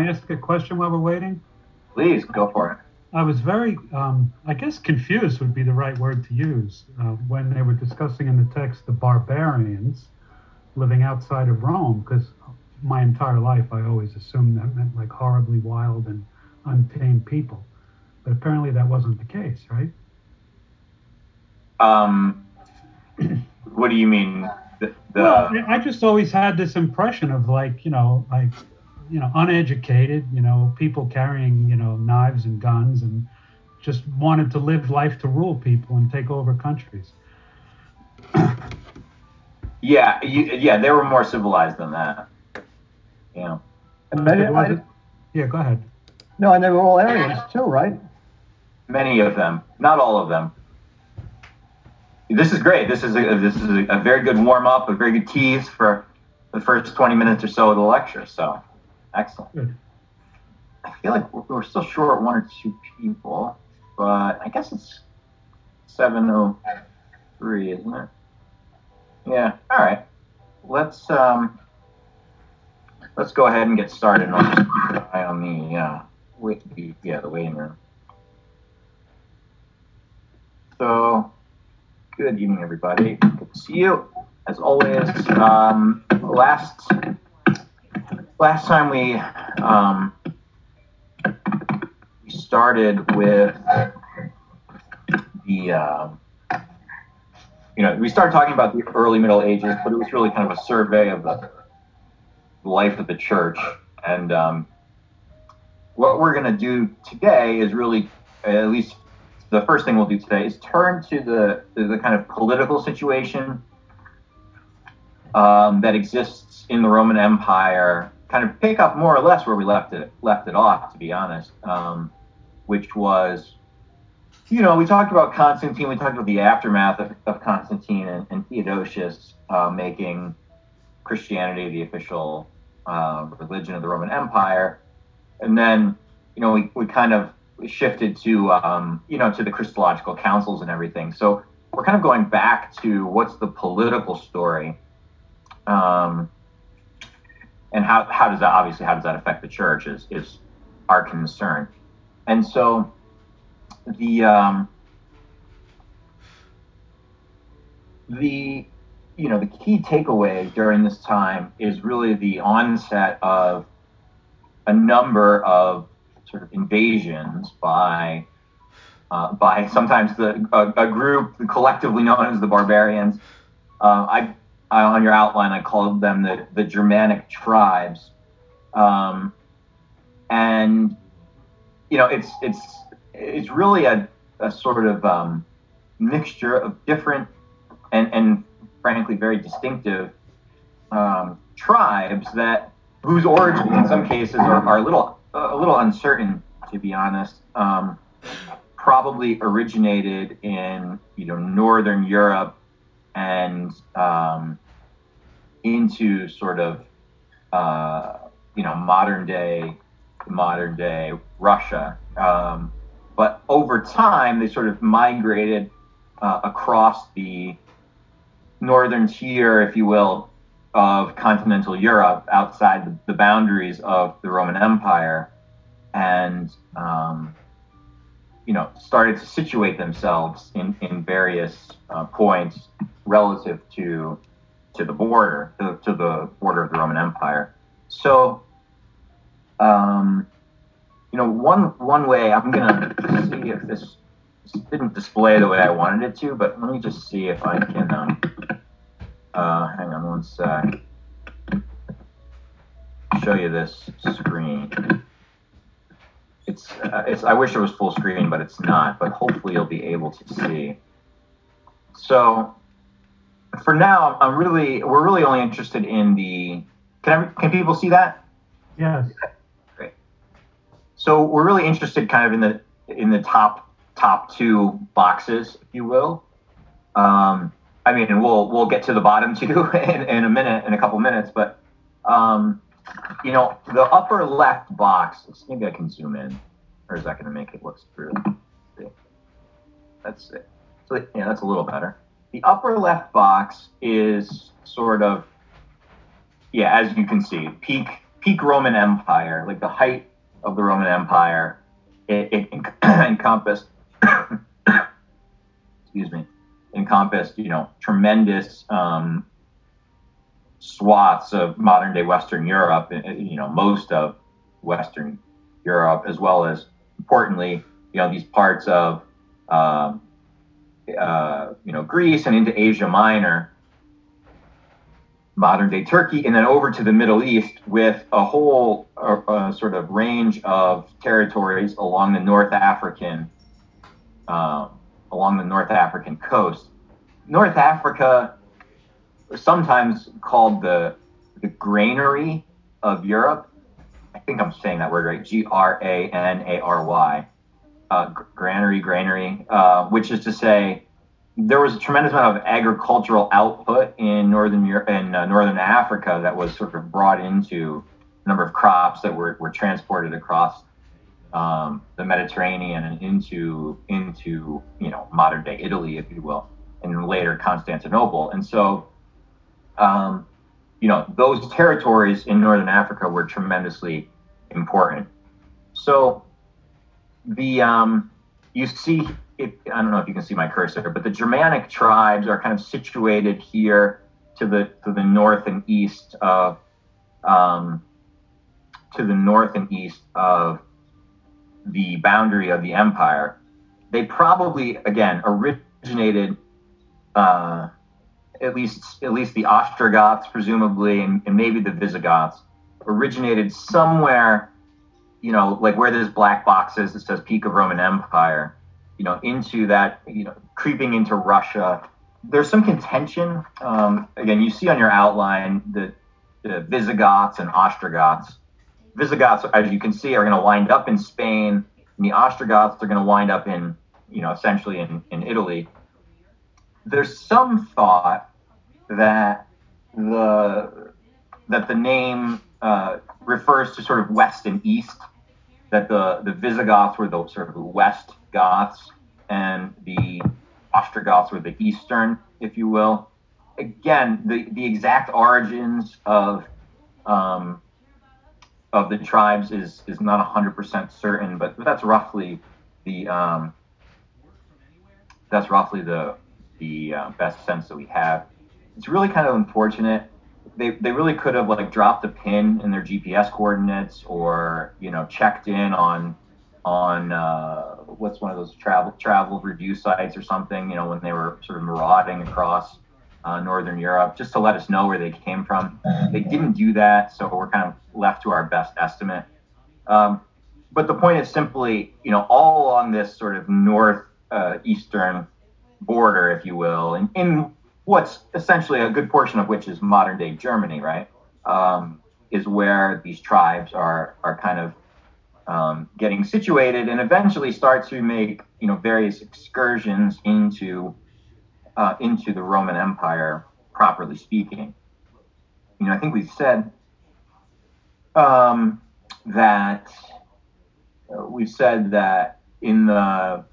I ask a question while we're waiting? Please go for it. I was very, um, I guess, confused would be the right word to use uh, when they were discussing in the text the barbarians living outside of Rome, because my entire life I always assumed that meant like horribly wild and untamed people. But apparently that wasn't the case, right? Um, what do you mean? The, the... Well, I just always had this impression of like, you know, like, you know, uneducated, you know, people carrying, you know, knives and guns and just wanted to live life to rule people and take over countries. yeah, you, yeah, they were more civilized than that. Yeah. And many, I, yeah, go ahead. No, and they were all Arians too, right? Many of them, not all of them. This is great. This is a, this is a, a very good warm up, a very good tease for the first 20 minutes or so of the lecture. So, excellent. Good. I feel like we're still short one or two people, but I guess it's 703, isn't it? Yeah. All right. Let's um, let's go ahead and get started. And I'll just keep an eye on the uh, wait, the, yeah, the waiting room. So Good evening, everybody. Good to see you. As always, um, last last time we um, we started with the uh, you know we started talking about the early Middle Ages, but it was really kind of a survey of the life of the church. And um, what we're going to do today is really, at least the first thing we'll do today is turn to the to the kind of political situation um, that exists in the Roman Empire. Kind of pick up more or less where we left it left it off, to be honest, um, which was, you know, we talked about Constantine, we talked about the aftermath of, of Constantine and, and Theodosius uh, making Christianity the official uh, religion of the Roman Empire, and then, you know, we, we kind of shifted to um, you know to the Christological councils and everything. So we're kind of going back to what's the political story, um, and how how does that obviously how does that affect the church is is our concern, and so the um, the you know the key takeaway during this time is really the onset of a number of sort of invasions by uh, by sometimes the a, a, group collectively known as the barbarians. Uh, I, On your outline I called them the the Germanic tribes, um, and you know it's it's it's really a, a sort of um, mixture of different and and frankly very distinctive um, tribes that whose origins in some cases are, are a little a little uncertain, to be honest. Um, probably originated in you know northern Europe and um, into sort of uh, you know modern day modern day Russia. Um, but over time, they sort of migrated uh, across the northern tier, if you will, of continental Europe outside the, the boundaries of the Roman Empire and um, you know started to situate themselves in, in various uh, points relative to to the border to, to, the border of the Roman Empire. So um, you know one one way I'm gonna see if this didn't display the way I wanted it to, but let me just see if I can um, uh, hang on one sec. Show you this screen. It's, uh, it's. I wish it was full screen, but it's not. But hopefully, you'll be able to see. So, for now, I'm really. We're really only interested in the. Can I, Can people see that? Yes. Great. So we're really interested, kind of in the in the top top two boxes, if you will. Um, I mean, and we'll we'll get to the bottom two in, in a minute, in a couple minutes, but um, you know, the upper left box. Maybe I can zoom in, or is that going to make it look through? That's it. So yeah, that's a little better. The upper left box is sort of, yeah, as you can see, peak peak Roman Empire, like the height of the Roman Empire, it, it encompassed, excuse me, encompassed, you know, tremendous um, swaths of modern day Western Europe, you know, most of Western Europe, as well as importantly, you know, these parts of, um, uh, you know, Greece and into Asia Minor, modern day Turkey, and then over to the Middle East with a whole uh, uh, sort of range of territories along the North African, um, along the North African coast. North Africa, sometimes called the the granary of Europe. I think I'm saying that word right. G R A N A R Y. Uh, granary, granary, uh, which is to say, there was a tremendous amount of agricultural output in northern Europe and uh, northern Africa that was sort of brought into a number of crops that were, were transported across um, the Mediterranean and into into you know modern day Italy, if you will, and later Constantinople. And so, um, you know, those territories in northern Africa were tremendously important. So the um, you see it, I don't know if you can see my cursor, but the Germanic tribes are kind of situated here to the to the north and east of um, to the north and east of the boundary of the empire. They probably again originated uh, at least at least the Ostrogoths, presumably, and, and maybe the Visigoths originated somewhere, you know, like where there's black boxes that says peak of Roman Empire you know, into that, you know, creeping into Russia. There's some contention. Um, again, you see on your outline the, the Visigoths and Ostrogoths. Visigoths, as you can see, are going to wind up in Spain, and the Ostrogoths are going to wind up in, you know, essentially in, in Italy. There's some thought that the that the name uh, refers to sort of west and east. That the the Visigoths were the sort of west Goths and the Ostrogoths were the Eastern, if you will. Again, the, the exact origins of um, of the tribes is is not hundred percent certain, but, but that's roughly the um, that's roughly the the uh, best sense that we have. It's really kind of unfortunate. They, they really could have like dropped a pin in their GPS coordinates or you know checked in on on uh, what's one of those travel travel review sites or something. You know, when they were sort of marauding across uh, northern Europe, just to let us know where they came from. They didn't do that, so we're kind of left to our best estimate. Um, but the point is simply, you know, all along this sort of north uh, eastern border, if you will, in, in what's essentially a good portion of which is modern day Germany, right? Um, is where these tribes are are kind of um, getting situated and eventually start to make you know various excursions into uh, into the Roman Empire, properly speaking. You know, I think we've said um, that uh, we've said that in the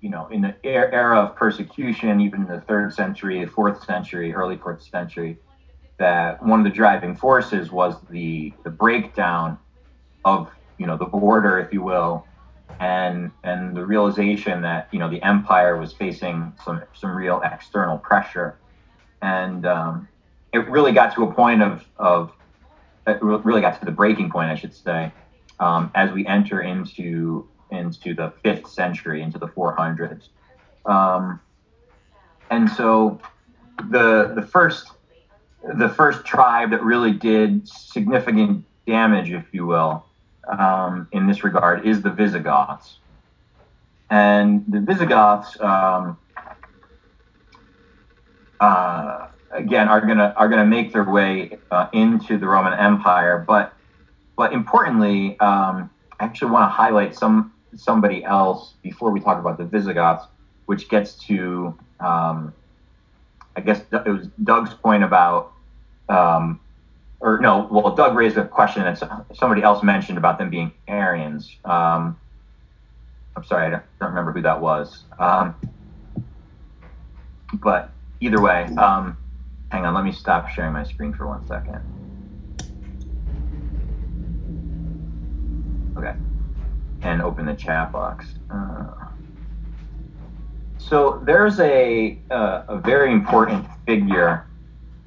you know in the era of persecution, even in the third century, fourth century, early fourth century, that one of the driving forces was the the breakdown of you know the border, if you will, and and the realization that you know the empire was facing some some real external pressure, and um, it really got to a point of of it really got to the breaking point, I should say, um, as we enter into into the fifth century, into the 400s, um, and so the the first the first tribe that really did significant damage, if you will, um, in this regard is the Visigoths. And the Visigoths, um, uh, again, are gonna are gonna make their way uh, into the Roman Empire. But but importantly, um, I actually want to highlight some somebody else before we talk about the Visigoths, which gets to um, I guess it was Doug's point about um, or no, well, Doug raised a question that somebody else mentioned about them being Arians. Um, I'm sorry, I don't, don't, remember who that was. Um, but either way, um, hang on, let me stop sharing my screen for one second. Okay. And open the chat box. Uh, so there's a, uh, a very important figure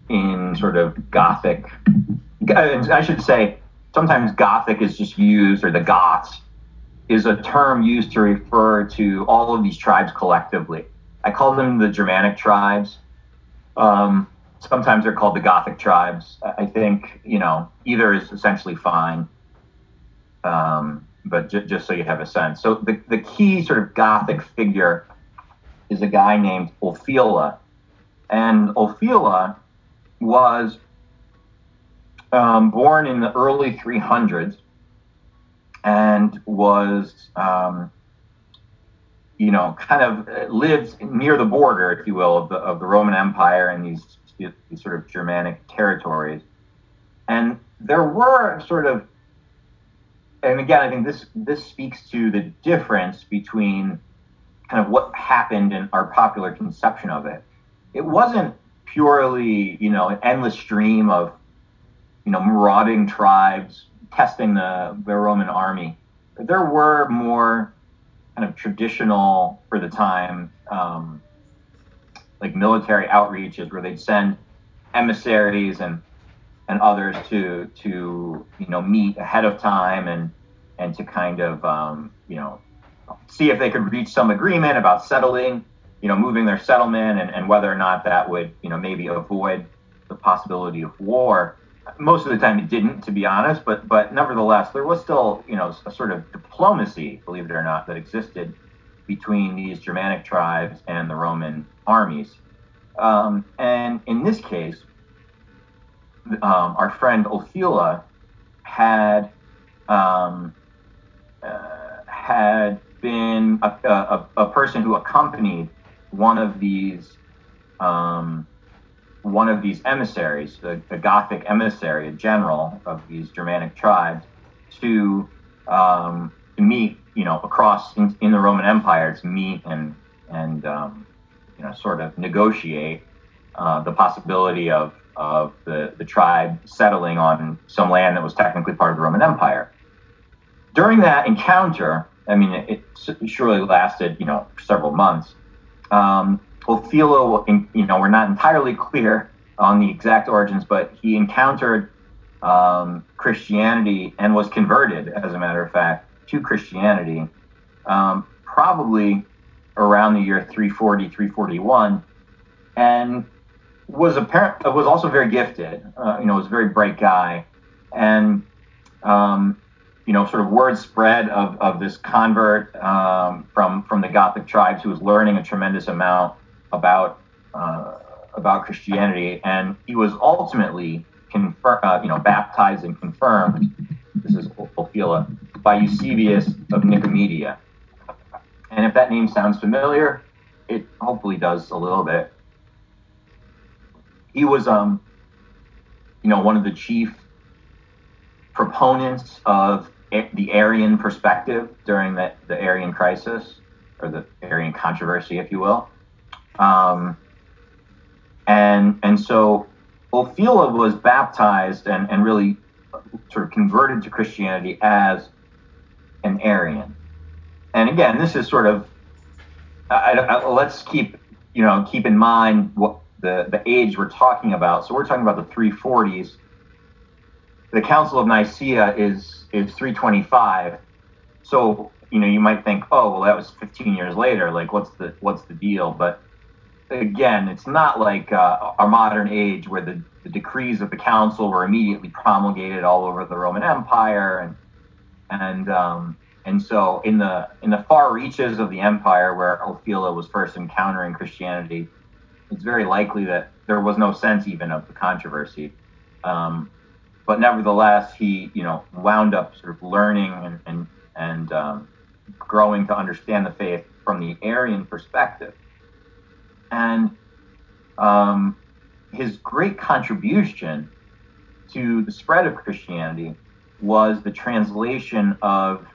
in sort of Gothic. I should say, sometimes Gothic is just used, or the Goths is a term used to refer to all of these tribes collectively. I call them the Germanic tribes. Um, sometimes they're called the Gothic tribes. I think, you know, either is essentially fine. Um, but j- just so you have a sense. So the, the key sort of Gothic figure is a guy named Ulfilas. And Ulfilas was um, born in the early 300s and was, um, you know, kind of uh, lived near the border, if you will, of the, of the Roman Empire and these, these sort of Germanic territories. And there were sort of, and again, I think this this speaks to the difference between kind of what happened in our popular conception of it. It wasn't purely, you know, an endless stream of, you know, marauding tribes testing the, the Roman army. There were more kind of traditional for the time, um, like military outreaches where they'd send emissaries and and others to to you know meet ahead of time and and to kind of um, you know see if they could reach some agreement about settling, you know, moving their settlement and, and whether or not that would, you know, maybe avoid the possibility of war. Most of the time it didn't, to be honest, but but nevertheless, there was still, you know, a sort of diplomacy, believe it or not, that existed between these Germanic tribes and the Roman armies. Um, and in this case, um, our friend Ulfilas had um, uh, had been a, a, a, person who accompanied one of these um, one of these emissaries, the, the, Gothic emissary, a general of these Germanic tribes, to um, to meet, you know, across in, in, the Roman Empire to meet and and um, you know sort of negotiate uh, the possibility of of the the tribe settling on some land that was technically part of the Roman Empire. During that encounter, I mean, it, it surely lasted, you know, several months. Um, you know, we're not entirely clear on the exact origins, but he encountered um, Christianity and was converted, as a matter of fact, to Christianity, um, probably around the year 340, 341, and was apparent was also very gifted. Uh, you know, was a very bright guy, and um, you know, sort of word spread of, of this convert um, from from the Gothic tribes who was learning a tremendous amount about uh, about Christianity, and he was ultimately confir- uh, you know, baptized and confirmed. This is Ulfilas by Eusebius of Nicomedia, and if that name sounds familiar, it hopefully does a little bit. He was, um, you know, one of the chief proponents of the Arian perspective during the, the Arian crisis or the Arian controversy, if you will. Um, and and so Ulfilas was baptized and, and really sort of converted to Christianity as an Arian. And again, this is sort of I, I, let's keep you know keep in mind what the the age we're talking about. So we're talking about the 340s the Council of Nicaea is is 325. So you know you might think, oh well, that was 15 years later. Like what's the what's the deal? But again, it's not like uh, our modern age where the, the decrees of the council were immediately promulgated all over the Roman Empire and and um, and so in the in the far reaches of the empire where Ulfilas was first encountering Christianity, it's very likely that there was no sense even of the controversy. Um, but nevertheless, he you know wound up sort of learning and and and um, growing to understand the faith from the Arian perspective, and um, his great contribution to the spread of Christianity was the translation of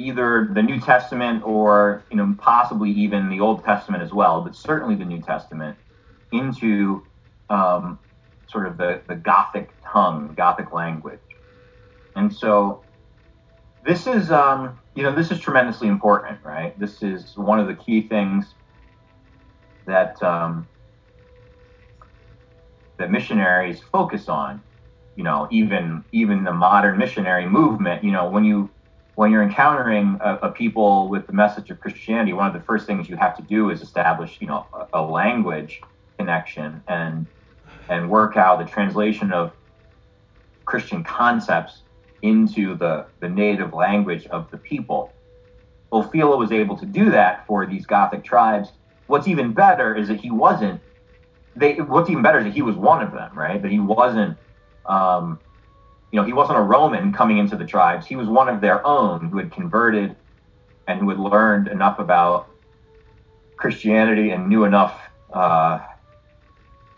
either the New Testament or you know possibly even the Old Testament as well, but certainly the New Testament into um, sort of the, the Gothic tongue, Gothic language. And so this is um, you know this is tremendously important, right? This is one of the key things that um, that missionaries focus on. You know, even even the modern missionary movement. You know, when you when you're encountering a, a, people with the message of Christianity, one of the first things you have to do is establish, you know, a, a language connection and and work out the translation of Christian concepts into the, the native language of the people. Ulfilas was able to do that for these Gothic tribes. What's even better is that he wasn't. They. What's even better is that he was one of them, right? That he wasn't. Um, you know, he wasn't a Roman coming into the tribes. He was one of their own who had converted and who had learned enough about Christianity and knew enough uh,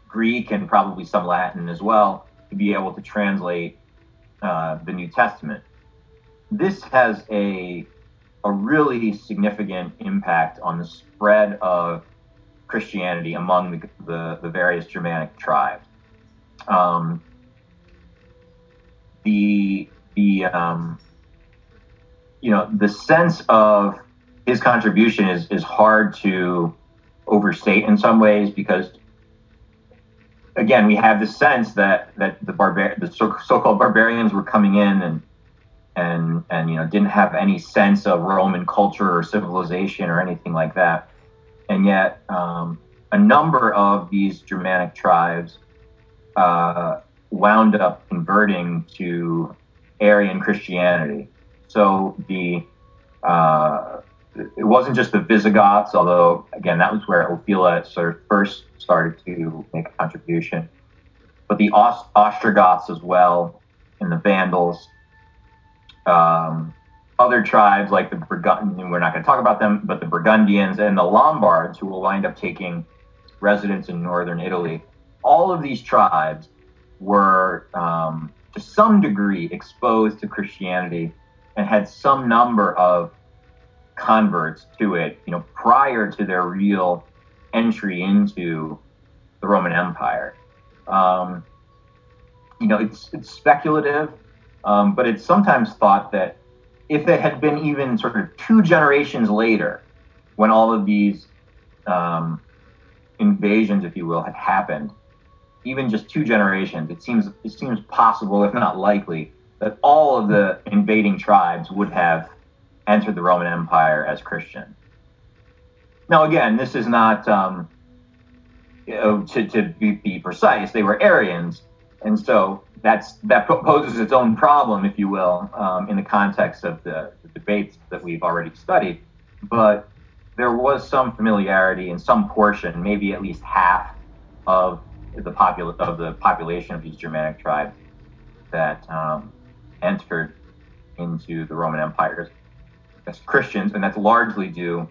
Greek and probably some Latin as well to be able to translate uh, the New Testament. This has a a really significant impact on the spread of Christianity among the, the, the various Germanic tribes. Um, the the um, you know the sense of his contribution is is hard to overstate in some ways because again, we have the sense that that the barbar the so, so-called barbarians were coming in and and and you know didn't have any sense of Roman culture or civilization or anything like that, and yet um, a number of these Germanic tribes uh, wound up converting to Arian Christianity. So the uh, it wasn't just the Visigoths, although again that was where Ulfilas sort of first started to make a contribution, but the Ost- Ostrogoths as well, and the Vandals, um, other tribes like the Burgundians. We're not going to talk about them, but the Burgundians and the Lombards, who will wind up taking residence in northern Italy. All of these tribes were, um, to some degree, exposed to Christianity and had some number of converts to it, you know, prior to their real entry into the Roman Empire. Um, you know, it's it's speculative, um, but it's sometimes thought that if it had been even sort of two generations later, when all of these um, invasions, if you will, had happened, even just two generations, it seems it seems possible, if not likely, that all of the invading tribes would have entered the Roman Empire as Christian. Now, again, this is not, um, you know, to, to be, be, precise, they were Arians. And so that's that poses its own problem, if you will, um, in the context of the, the debates that we've already studied. But there was some familiarity in some portion, maybe at least half of the popul- of the population of these Germanic tribes that um, entered into the Roman Empire as Christians, and that's largely due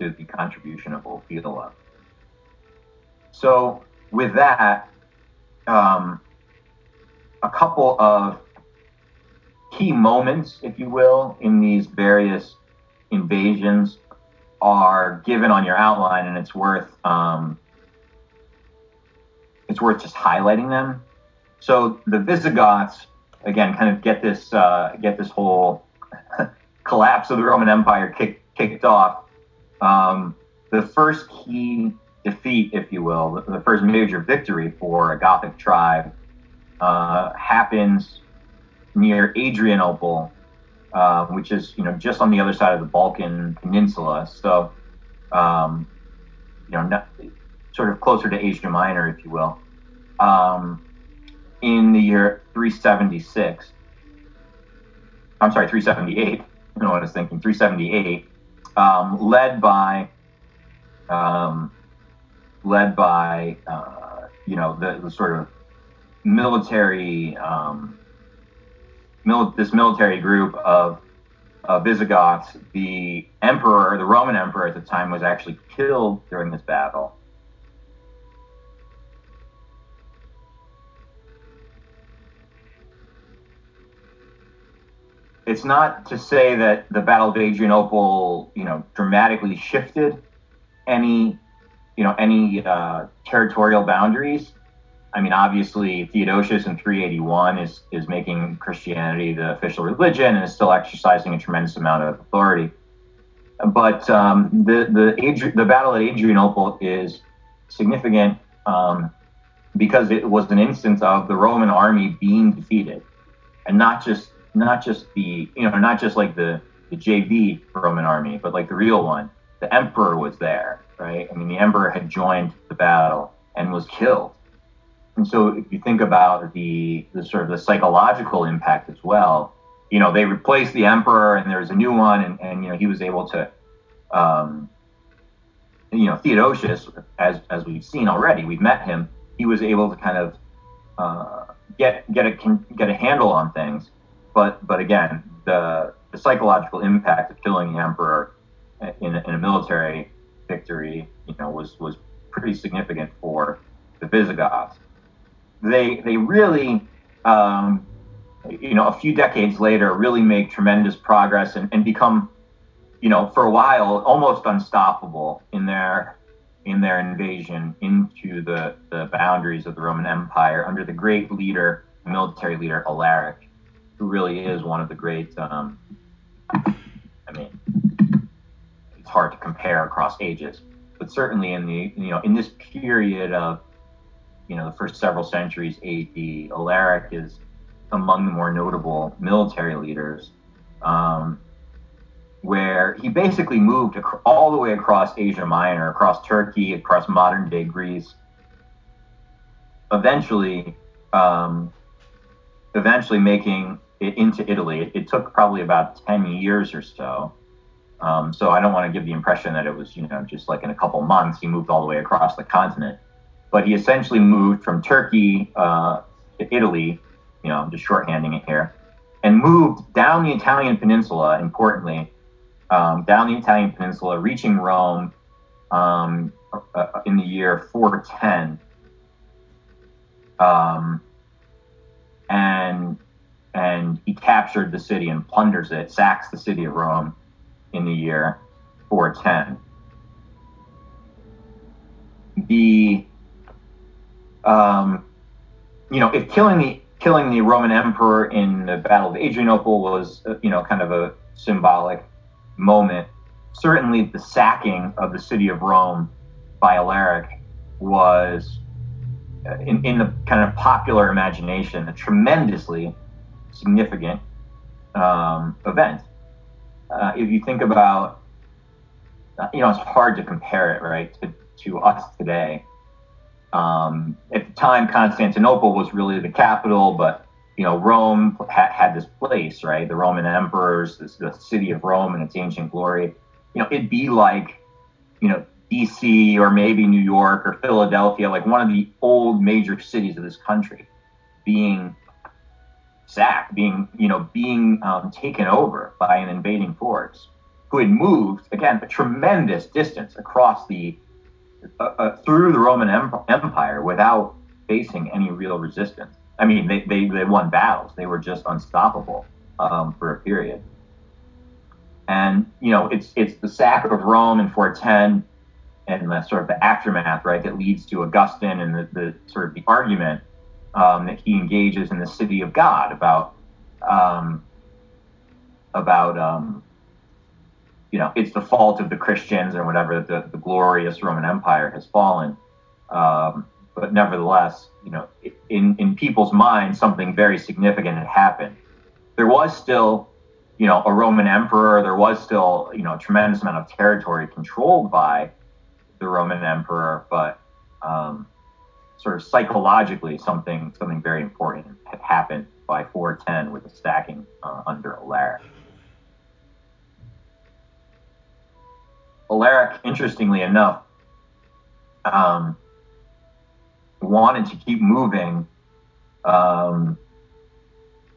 to the contribution of Ulfilas. So, with that, um, a couple of key moments, if you will, in these various invasions are given on your outline, and it's worth um, it's worth just highlighting them. So the Visigoths, again, kind of get this uh, get this whole collapse of the Roman Empire kick, kicked off, um, the first key defeat, if you will, the, the, first major victory for a Gothic tribe uh, happens near Adrianople, uh, which is you know just on the other side of the Balkan Peninsula. So, um, you know, not, sort of closer to Asia Minor, if you will. Um, in the year 376, I'm sorry, 378 you know what I was thinking, 378, um, led by, um, led by, uh, you know, the, the, sort of military, um, mil- this military group of Visigoths. The emperor, the Roman emperor at the time, was actually killed during this battle. It's not to say that the Battle of Adrianople, you know, dramatically shifted any, you know, any uh, territorial boundaries. I mean, obviously, Theodosius in 381 is, is making Christianity the official religion and is still exercising a tremendous amount of authority. But um, the, the, Adri- the battle at Adrianople is significant um, because it was an instance of the Roman army being defeated. And not just not just the you know not just like the the JV Roman army, but like the real one. The emperor was there, right? I mean, the emperor had joined the battle and was killed and so if you think about the, the sort of the psychological impact as well, you know, they replaced the emperor and there's a new one and, and you know, he was able to, um, you know, Theodosius, as, as we've seen already, we've met him, he was able to kind of uh, get, get, a, get a handle on things. But, but again, the, the psychological impact of killing the emperor in, in a military victory, you know, was, was pretty significant for the Visigoths. They they really um, you know a few decades later really make tremendous progress and, and become you know for a while almost unstoppable in their in their invasion into the, the boundaries of the Roman Empire under the great leader, military leader Alaric, who really is one of the great. Um, I mean, it's hard to compare across ages, but certainly in the you know in this period of you know, the first several centuries AD, Alaric is among the more notable military leaders, um, where he basically moved ac- all the way across Asia Minor, across Turkey, across modern day Greece. Eventually, um, eventually making into Italy. It, took probably about ten years or so. Um, so I don't want to give the impression that it was, you know, just like in a couple months he moved all the way across the continent but he essentially moved from Turkey uh, to Italy, you know, I'm just shorthanding it here, and moved down the Italian peninsula, importantly, um, down the Italian peninsula, reaching Rome um, uh, in the year 410. Um, and and he captured the city and plunders it, sacks the city of Rome in the year 410. The um, you know, if killing the killing the Roman emperor in the Battle of Adrianople was, uh, you know, kind of a symbolic moment, certainly the sacking of the city of Rome by Alaric was, uh, in, in the kind of popular imagination, a tremendously significant um, event. Uh, if you think about, uh, you know, it's hard to compare it, right, to, to us today. Um, at the time, Constantinople was really the capital, but you know, Rome ha- had this place, right? The Roman emperors, this, the city of Rome and its ancient glory. You know, it'd be like, you know, DC or maybe New York or Philadelphia, like one of the old major cities of this country, being sacked, being, you know, being um, taken over by an invading force who had moved again a tremendous distance across the uh, uh, through the Roman Empire without facing any real resistance. I mean, they, they, they won battles. They were just unstoppable um, for a period. And, you know, it's, it's the sack of Rome in 410 and the sort of the aftermath, right, that leads to Augustine and the, the sort of the argument um, that he engages in the city of God about, um, about, um, you know, it's the fault of the Christians or whatever, the, the glorious Roman Empire has fallen. Um, but nevertheless, you know, in, in people's minds, something very significant had happened. There was still, you know, a Roman emperor. There was still, you know, a tremendous amount of territory controlled by the Roman emperor, but um, sort of psychologically, something something very important had happened by 410 with the stacking uh, under Alaric. Alaric, interestingly enough, um, wanted to keep moving. Um,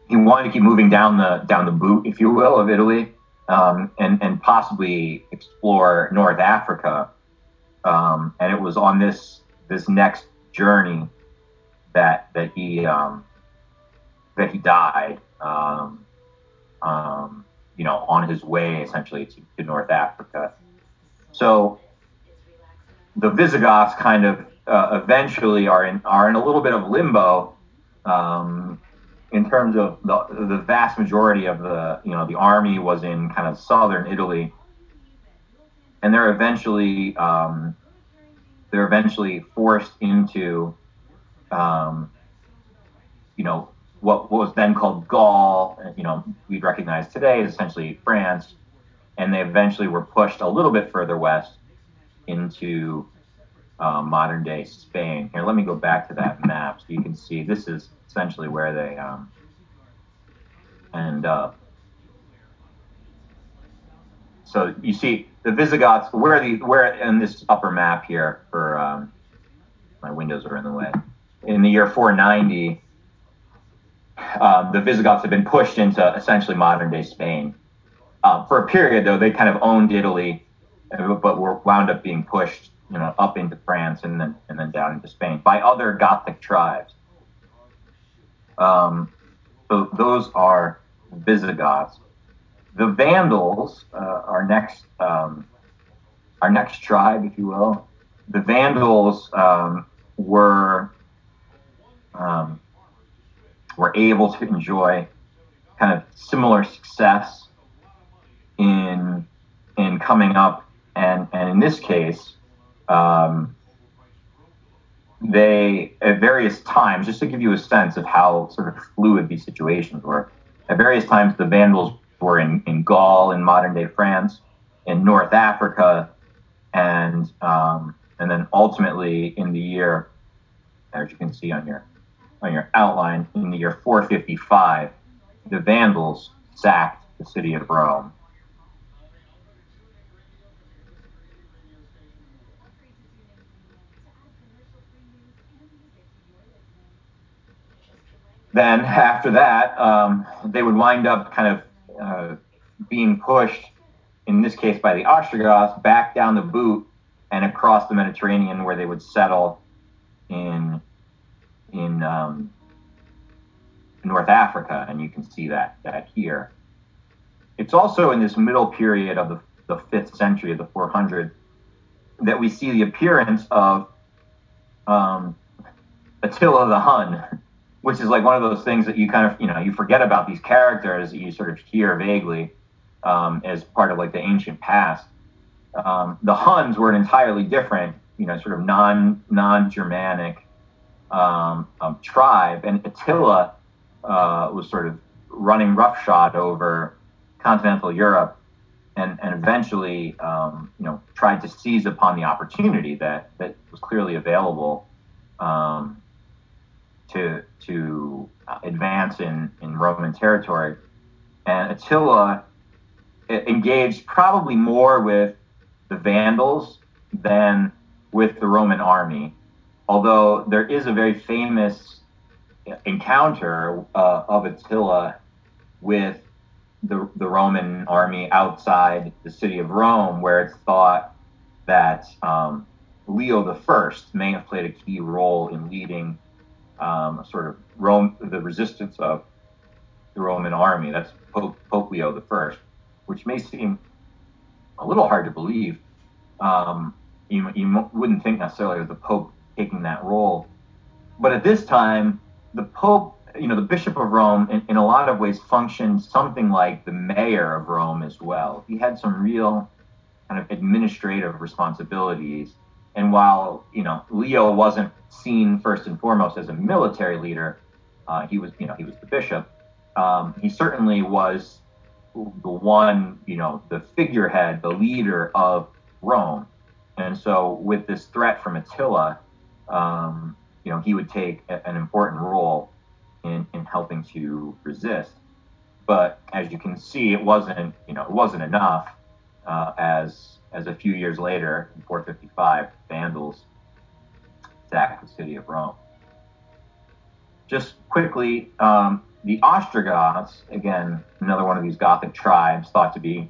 he wanted to keep moving down the down the boot, if you will, of Italy, um, and and possibly explore North Africa. Um, and it was on this this next journey that that he um, that he died. Um, um, you know, on his way essentially to, to North Africa. So the Visigoths kind of uh, eventually are in are in a little bit of limbo um, in terms of the the vast majority of the you know the army was in kind of southern Italy, and they're eventually um, they're eventually forced into um, you know what was then called Gaul, you know we'd recognize today as essentially France, and they eventually were pushed a little bit further west into uh, modern day Spain. Here, let me go back to that map so you can see this is essentially where they um, end up. So you see the Visigoths, where the where in this upper map here for um, my windows are in the way. In the year 490, um, the Visigoths have been pushed into essentially modern day Spain. Um, for a period, though, they kind of owned Italy, but were wound up being pushed, you know, up into France and then and then down into Spain by other Gothic tribes. Um, so those are Visigoths. The Vandals, uh, our next um, our next tribe, if you will. The Vandals um, were um, were able to enjoy kind of similar success in in coming up, and and in this case, um, they at various times, just to give you a sense of how sort of fluid these situations were. At various times, the Vandals were in, in Gaul in modern day France, in North Africa, and um, and then ultimately in the year, as you can see on your on your outline, in the year 455, the Vandals sacked the city of Rome. Then after that, um, they would wind up kind of uh, being pushed, in this case by the Ostrogoths, back down the boot and across the Mediterranean, where they would settle in in um, North Africa, and you can see that that here. It's also in this middle period of the, the fifth century, of the 400, that we see the appearance of um, Attila the Hun, which is like one of those things that you kind of you know you forget about these characters that you sort of hear vaguely um, as part of like the ancient past. Um, the Huns were an entirely different, you know, sort of non non Germanic um, um, tribe, and Attila uh, was sort of running roughshod over continental Europe, and and eventually, um, you know, tried to seize upon the opportunity that that was clearly available um, to to advance in in Roman territory, and Attila engaged probably more with the Vandals than with the Roman army. Although there is a very famous encounter uh, of Attila with the, the Roman army outside the city of Rome, where it's thought that um, Leo First may have played a key role in leading um, sort of Rome, the resistance of the Roman army. That's Pope, Pope Leo the First, which may seem a little hard to believe. Um, you, you wouldn't think necessarily of the Pope taking that role. But at this time, the Pope, you know, the Bishop of Rome, in, in a lot of ways, functioned something like the mayor of Rome as well. He had some real kind of administrative responsibilities. And while, you know, Leo wasn't seen first and foremost as a military leader, uh, he was, you know, he was the bishop. Um, he certainly was the one, you know, the figurehead, the leader of Rome. And so, with this threat from Attila, um, you know, he would take a, an important role in, in helping to resist. But as you can see, it wasn't, you know, it wasn't enough. Uh, as as a few years later, in 455, Vandals sacked the city of Rome. Just quickly, um, the Ostrogoths, again, another one of these Gothic tribes, thought to be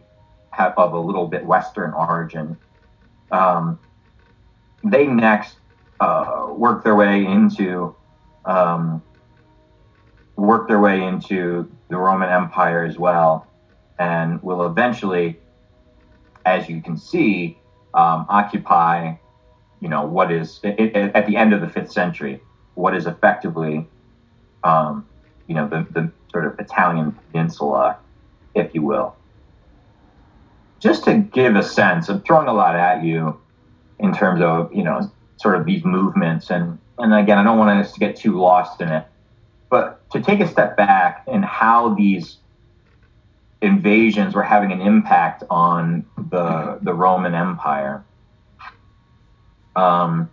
of a little bit Western origin. Um, they next uh, work their way into um, work their way into the Roman Empire as well, and will eventually, as you can see, um, occupy you know, what is it, it, at the end of the fifth century, what is effectively, um, you know, the, the sort of Italian peninsula, if you will. Just to give a sense, I'm throwing a lot at you in terms of, you know, sort of these movements. And, and again, I don't want us to get too lost in it, but to take a step back and how these invasions were having an impact on the, the Roman Empire. Um,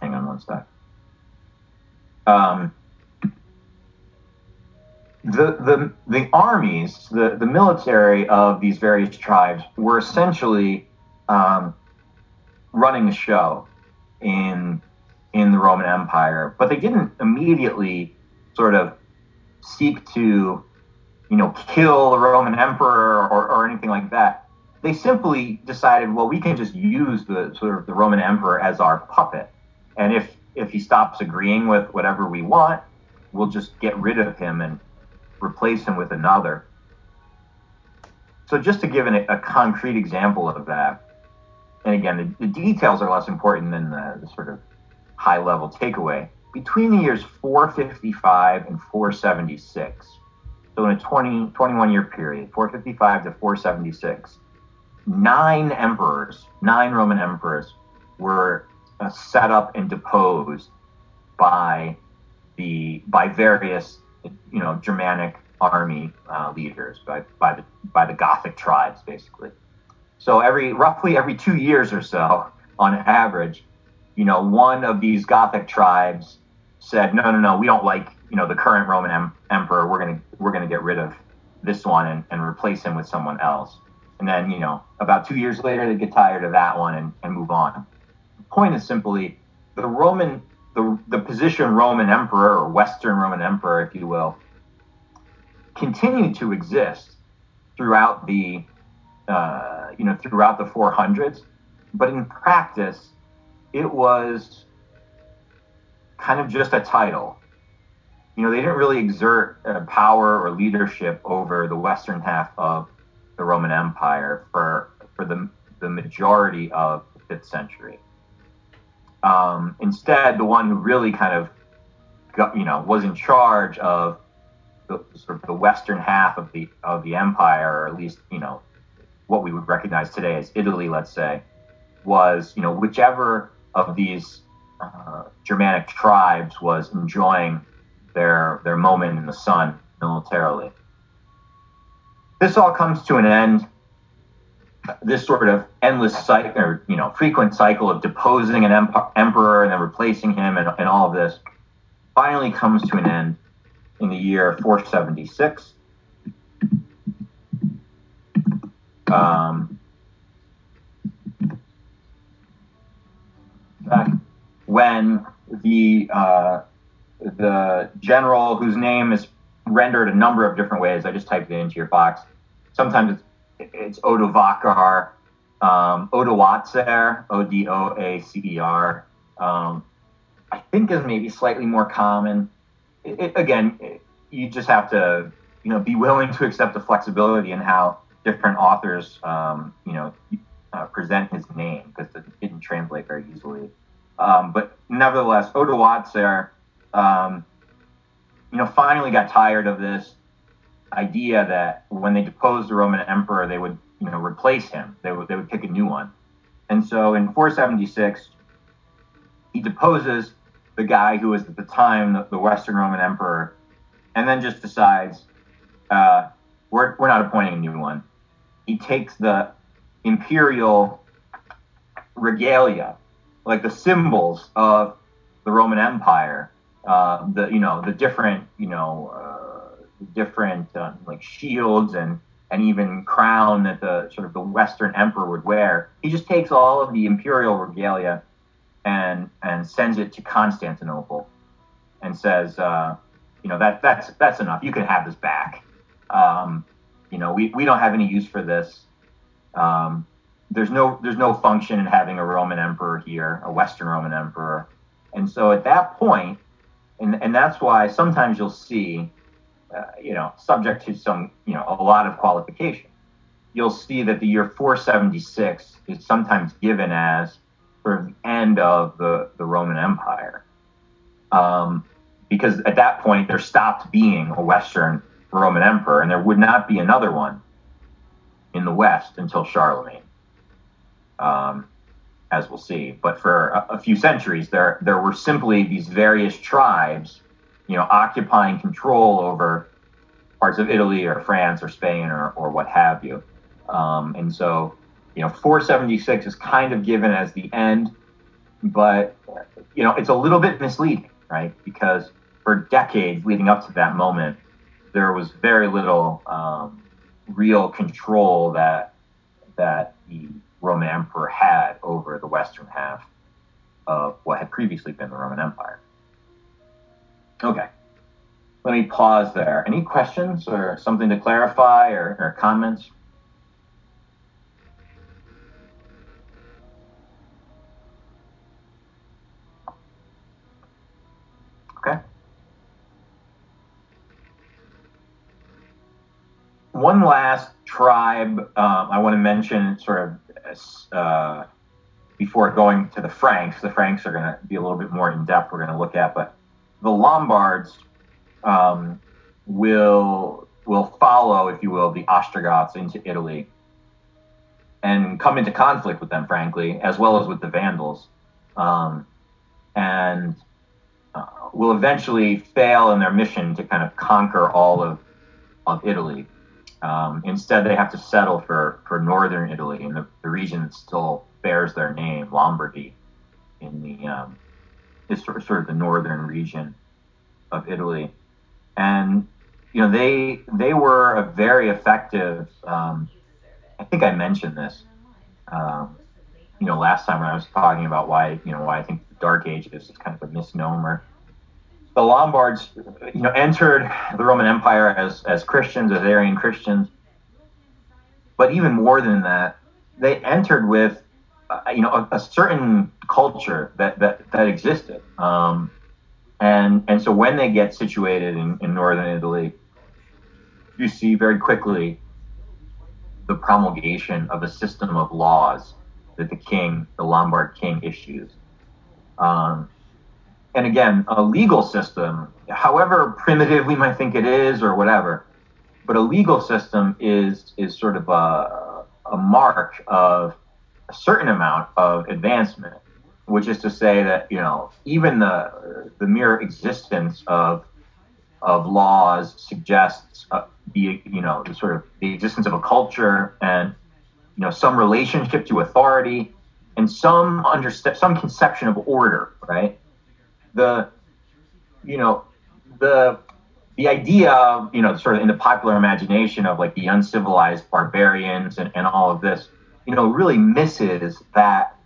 hang on one sec. Um, the, the, the armies, the, the military of these various tribes were essentially um, running a show in, in the Roman Empire, but they didn't immediately sort of seek to, you know, kill the Roman emperor or, or anything like that. They simply decided, well, we can just use the sort of the Roman emperor as our puppet, and if if he stops agreeing with whatever we want, we'll just get rid of him and replace him with another. So just to give an, a concrete example of that, and again, the, the details are less important than the, the sort of high level takeaway. Between the years 455 and 476, so in a 20, 21 year period, 455 to 476, nine emperors, nine Roman emperors were uh, set up and deposed by the by various you know Germanic army uh, leaders by by the by the Gothic tribes basically. So every roughly every two years or so, on average, you know, one of these Gothic tribes said, no, no, no, we don't like you know the current Roman em- emperor. We're gonna we're gonna get rid of this one and, and replace him with someone else. And then you know about two years later, they get tired of that one and, and move on. The point is simply the Roman the the position Roman emperor or Western Roman emperor, if you will, continued to exist throughout the uh, you know throughout the 400s, but in practice, it was kind of just a title. You know, they didn't really exert uh, power or leadership over the western half of the Roman Empire for for the the majority of the fifth century. Um, instead, the one who really kind of got, you know was in charge of the sort of the western half of the of the empire, or at least you know what we would recognize today as Italy, let's say, was you know whichever of these uh, Germanic tribes was enjoying their their moment in the sun militarily. This all comes to an end. This sort of endless cycle, or you know, frequent cycle of deposing an emp- emperor and then replacing him, and, and all of this, finally comes to an end in the year 476. Um, when the uh, the general whose name is rendered a number of different ways, I just typed it into your box. Sometimes it's it's Odovacar, um, Odoacer, O D O A C E R. Um, I think is maybe slightly more common. It, it, again, it, you just have to you know be willing to accept the flexibility in how different authors um, you know uh, present his name because it didn't translate very easily. Um, but nevertheless, Odoacer, um, you know, finally got tired of this idea that when they deposed the Roman emperor, they would you know replace him. They would they would pick a new one. And so in 476, he deposes the guy who was at the time the, the Western Roman emperor, and then just decides uh, we're we're not appointing a new one. He takes the imperial regalia, like the symbols of the Roman Empire, uh, the you know the different you know uh, different uh, like shields and and even crown that the sort of the Western emperor would wear. He just takes all of the imperial regalia and and sends it to Constantinople and says, uh, you know that that's that's enough. You can have this back. Um, you know we, we don't have any use for this. Um, there's no there's no function in having a Roman emperor here, a Western Roman emperor, and so at that point, and and that's why sometimes you'll see, uh, you know, subject to some you know a lot of qualification, you'll see that the year 476 is sometimes given as sort of the end of the, the Roman Empire. Um, because at that point, there stopped being a Western Roman emperor, and there would not be another one in the West until Charlemagne, um, as we'll see. But for a, a, few centuries, there there were simply these various tribes, you know, occupying control over parts of Italy or France or Spain or, or what have you. Um, and so, you know, 476 is kind of given as the end, but you know, it's a little bit misleading, right? Because for decades leading up to that moment, there was very little um, real control that that the Roman Emperor had over the western half of what had previously been the Roman Empire. Okay, let me pause there. Any questions or something to clarify or, or comments? Okay. One last tribe um, I want to mention, sort of uh, before going to the Franks. The Franks are going to be a little bit more in depth. We're going to look at, but the Lombards um, will will follow, if you will, the Ostrogoths into Italy and come into conflict with them, frankly, as well as with the Vandals, um, and uh, will eventually fail in their mission to kind of conquer all of of Italy. Um, instead, they have to settle for, for northern Italy and the, the region that still bears their name, Lombardy, in the um, is sort of, sort of the northern region of Italy. And you know they they were a very effective. Um, I think I mentioned this. Um, you know, last time when I was talking about why you know why I think the Dark Ages is kind of a misnomer the Lombards, you know, entered the Roman Empire as as Christians, as Arian Christians. But even more than that, they entered with, uh, you know, a, a, certain culture that that that existed. Um, and and so when they get situated in, in northern Italy, you see very quickly the promulgation of a system of laws that the king, the Lombard king, issues. Um, and again, a legal system, however primitive we might think it is or whatever, but a legal system is is sort of a, a mark of a certain amount of advancement, which is to say that you know even the the mere existence of of laws suggests uh, the you know the sort of the existence of a culture and you know some relationship to authority and some under some conception of order, right? The you know the the idea of you know sort of in the popular imagination of like the uncivilized barbarians and, and all of this you know really misses that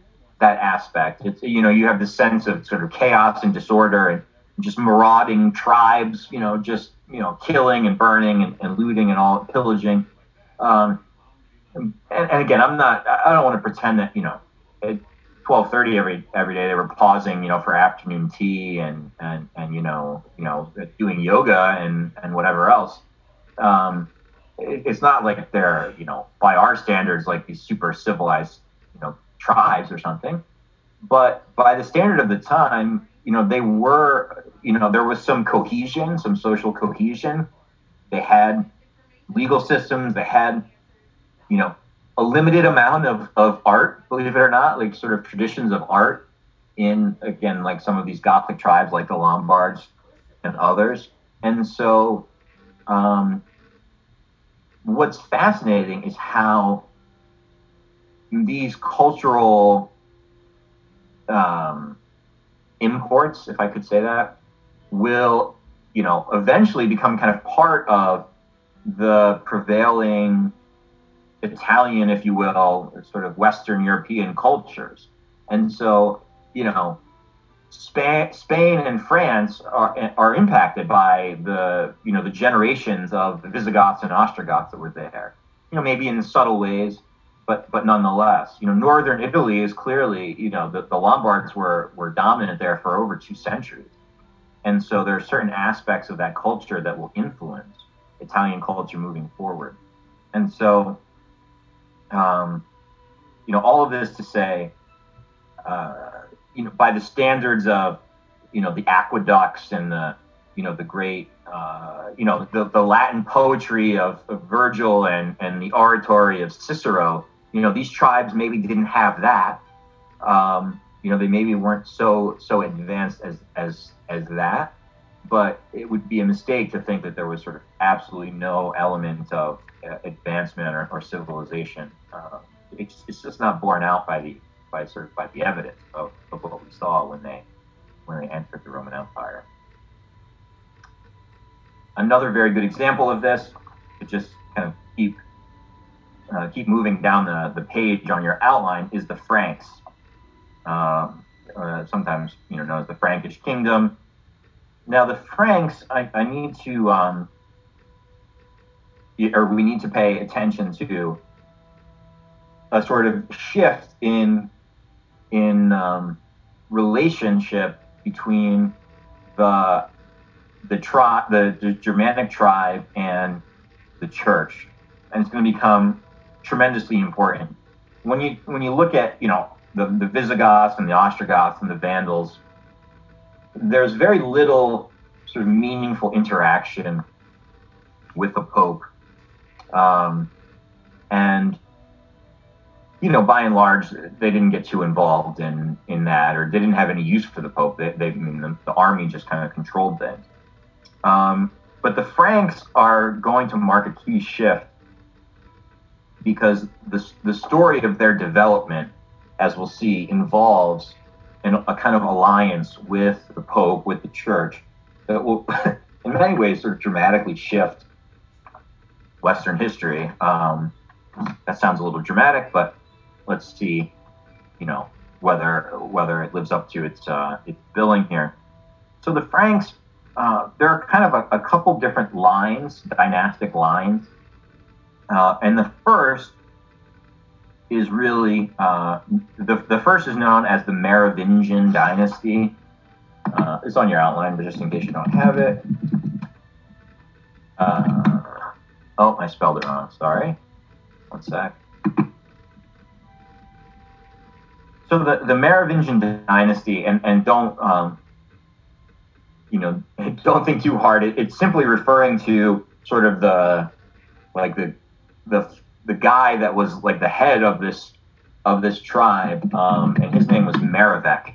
that aspect. It's you know you have this sense of sort of chaos and disorder and just marauding tribes you know just you know killing and burning and, and looting and all pillaging. Um, and, and again i'm not i don't want to pretend that you know it, twelve thirty every every day. They were pausing, you know, for afternoon tea and and and you know you know doing yoga and and whatever else. Um, it, it's not like they're you know by our standards like these super civilized you know tribes or something, but by the standard of the time, you know they were you know there was some cohesion, some social cohesion. They had legal systems. They had you know a limited amount of, of art, believe it or not, like sort of traditions of art in, again, like some of these Gothic tribes, like the Lombards and others. And so, um, what's fascinating is how these cultural um, imports, if I could say that, will, you know, eventually become kind of part of the prevailing Italian, if you will, sort of Western European cultures. And so, you know, Spain, Spain and France are, are impacted by the, you know, the generations of the Visigoths and Ostrogoths that were there. You know, maybe in subtle ways, but but nonetheless, you know, northern Italy is clearly, you know, the, the Lombards were were dominant there for over two centuries. And so there are certain aspects of that culture that will influence Italian culture moving forward. And so um, you know, all of this to say, uh, you know, by the standards of, you know, the aqueducts and the, you know, the great, uh, you know, the, the Latin poetry of, of Virgil and, and the oratory of Cicero, you know, these tribes maybe didn't have that. Um, you know, they maybe weren't so so advanced as as as that, but it would be a mistake to think that there was sort of absolutely no element of uh, advancement or, or civilization. Uh, it's, it's just not borne out by the by sort of by the evidence of, of what we saw when they when they entered the Roman Empire. Another very good example of this, to just kind of keep uh, keep moving down the, the page on your outline, is the Franks. Uh, uh, sometimes you know known as the Frankish Kingdom. Now the Franks, I, I need to, um, or we need to pay attention to a sort of shift in in um, relationship between the the the, the Germanic tribe, and the church, and it's going to become tremendously important. When you when you look at you know the, the Visigoths and the Ostrogoths and the Vandals, there's very little sort of meaningful interaction with the Pope, um, and you know, by and large, they didn't get too involved in in that, or they didn't have any use for the Pope. They, they I mean, the, the army just kind of controlled things. Um, but the Franks are going to mark a key shift because the the story of their development, as we'll see, involves an, a kind of alliance with the Pope, with the Church, that will, in many ways, sort of dramatically shift Western history. Um, that sounds a little dramatic, but let's see, you know, whether whether it lives up to its uh, its billing here. So the Franks, uh, there are kind of a, a, couple different lines, dynastic lines, uh, and the first is really uh, the the first is known as the Merovingian dynasty. Uh, it's on your outline, but just in case you don't have it. Uh, oh, I spelled it wrong. Sorry. One sec. so the, the Merovingian dynasty, and, and don't, um, you know, don't think too hard. It, it's simply referring to sort of the, like the, the, the guy that was like the head of this, of this tribe, um, and his name was Merovech.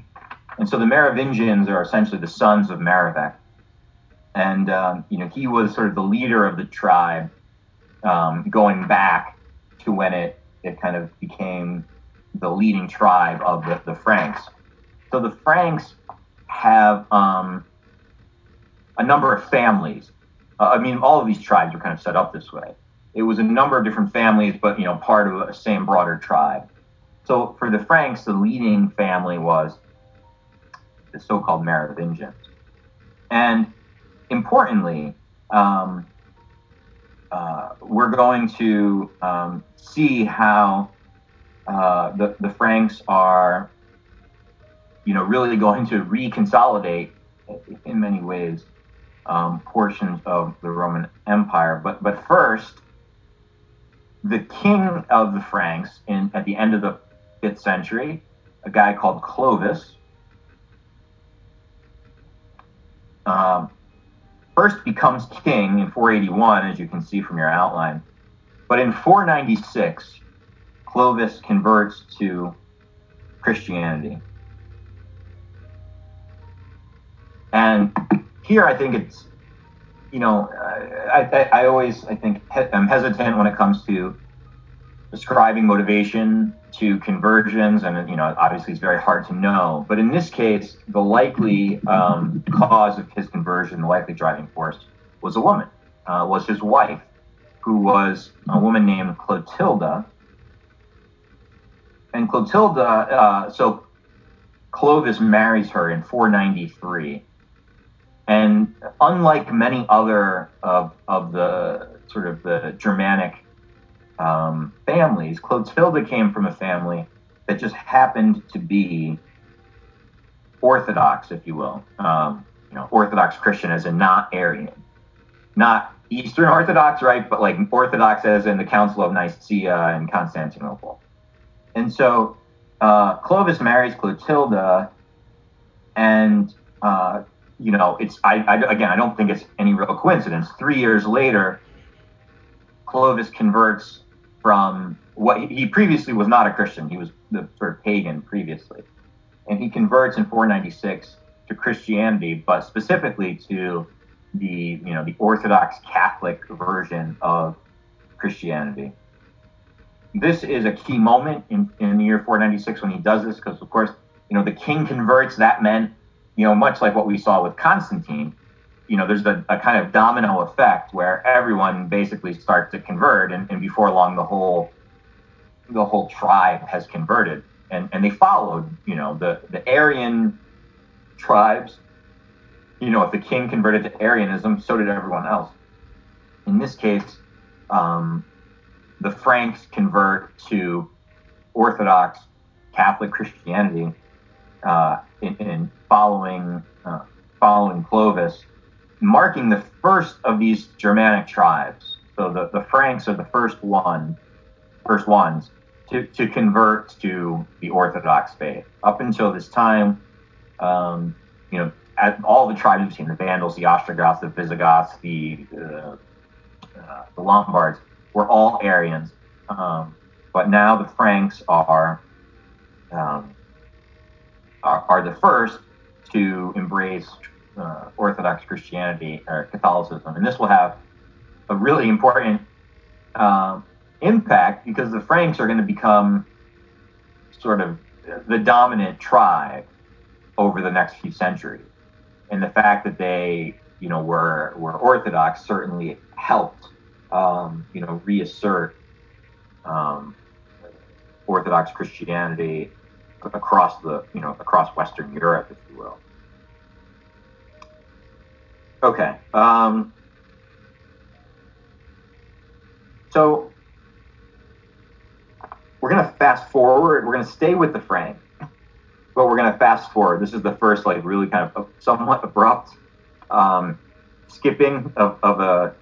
And so the Merovingians are essentially the sons of Merovech. And, um, you know, he was sort of the leader of the tribe um, going back to when it, it kind of became the leading tribe of the, the Franks. So the Franks have um, a number of families. Uh, I mean, all of these tribes are kind of set up this way. It was a number of different families, but you know, part of a same broader tribe. So for the Franks, the leading family was the so-called Merovingians, and importantly, um, uh, we're going to um, see how uh, the, the Franks are, you know, really going to reconsolidate in many ways um, portions of the Roman Empire. But but first, the king of the Franks in at the end of the fifth century, a guy called Clovis, um, first becomes king in 481, as you can see from your outline. But in 496, Clovis converts to Christianity. And here I think it's, you know, I, I, I always, I think, he, I'm hesitant when it comes to describing motivation to conversions. And, you know, obviously it's very hard to know. But in this case, the likely um, cause of his conversion, the likely driving force, was a woman, uh, was his wife, who was a woman named Clotilda and Clotilda, uh, so Clovis marries her in 493. And unlike many other of, of the sort of the Germanic um, families, Clotilda came from a family that just happened to be Orthodox, if you will. Um, you know, Orthodox Christian as in not Arian, not Eastern Orthodox, right? But like Orthodox as in the Council of Nicaea and Constantinople. And so uh, Clovis marries Clotilda, and uh, you know, it's I, I again, I don't think it's any real coincidence. Three years later, Clovis converts from what he previously was not a Christian. He was the sort of pagan previously, and he converts in 496 to Christianity, but specifically to the you know the Orthodox Catholic version of Christianity. This is a key moment in, in the year 496 when he does this, because of course, you know, the king converts. That meant, you know, much like what we saw with Constantine, you know, there's a, a kind of domino effect where everyone basically starts to convert, and, and before long, the whole the whole tribe has converted, and and they followed, you know, the the Arian tribes. You know, if the king converted to Arianism, so did everyone else. In this case, um, the Franks convert to Orthodox Catholic Christianity uh, in, in, following uh, following Clovis, marking the first of these Germanic tribes. So the, the Franks are the first one, first ones to, to convert to the Orthodox faith. Up until this time, um, you know, all the tribes we've seen, the Vandals, the Ostrogoths, the Visigoths, the, uh, uh, the Lombards, were all Arians. Um, but now the Franks are, um, are, the first to embrace uh, Orthodox Christianity or Catholicism, and this will have a really important uh, impact because the Franks are going to become sort of the dominant tribe over the next few centuries, and the fact that they, you know, were were Orthodox certainly helped, um, you know, reassert um, Orthodox Christianity across the, you know, across Western Europe, if you will. Okay. Um, so we're going to fast forward. We're going to stay with the frame, but we're going to fast forward. This is the first, like, really kind of somewhat abrupt um, skipping of, of a,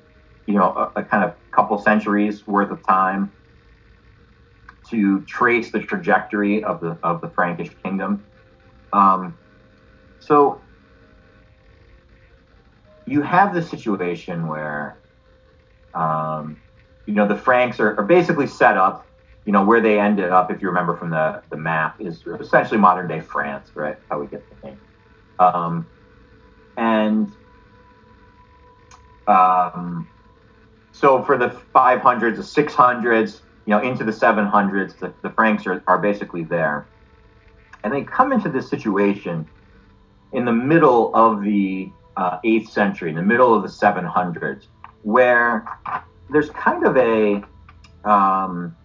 you know, a, a kind of couple centuries worth of time to trace the trajectory of the of the Frankish kingdom. Um, so you have this situation where, um, you know, the Franks are, are, basically set up. You know, where they ended up, if you remember from the, the map, is essentially modern day France, right? How we get the name. Um, and um, so for the 500s, the 600s, you know, into the 700s, the, the Franks are, are basically there. And they come into this situation in the middle of the uh, 8th century, in the middle of the 700s, where there's kind of a um,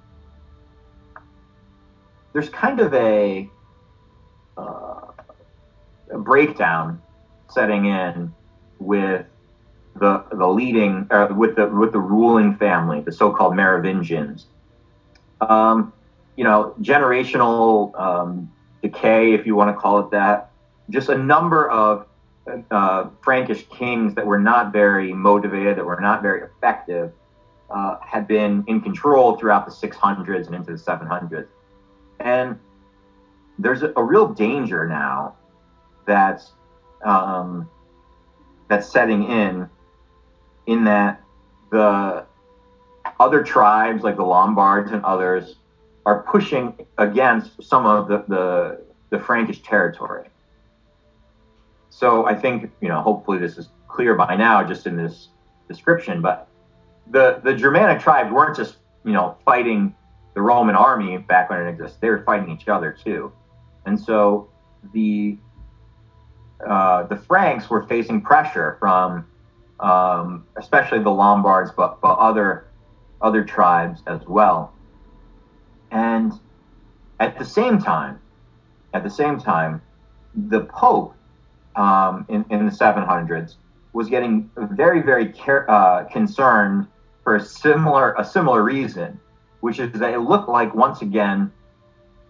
there's kind of a, uh, a, breakdown setting in with the the leading uh, with the with the ruling family, the so-called Merovingians. Um, you know, generational um, decay, if you want to call it that. Just a number of uh, Frankish kings that were not very motivated, that were not very effective, uh, had been in control throughout the 600s and into the 700s. And there's a, a real danger now that's um, that's setting in, in that the other tribes like the Lombards and others are pushing against some of the, the, the Frankish territory. So I think, you know, hopefully this is clear by now just in this description, but the, the Germanic tribes weren't just, you know, fighting the Roman army back when it existed. They were fighting each other too. And so the uh, the Franks were facing pressure from um, especially the Lombards, but, but other other tribes as well. And at the same time, at the same time, the Pope um, in, in the 700s was getting very, very care, uh, concerned for a similar a similar reason, which is that it looked like once again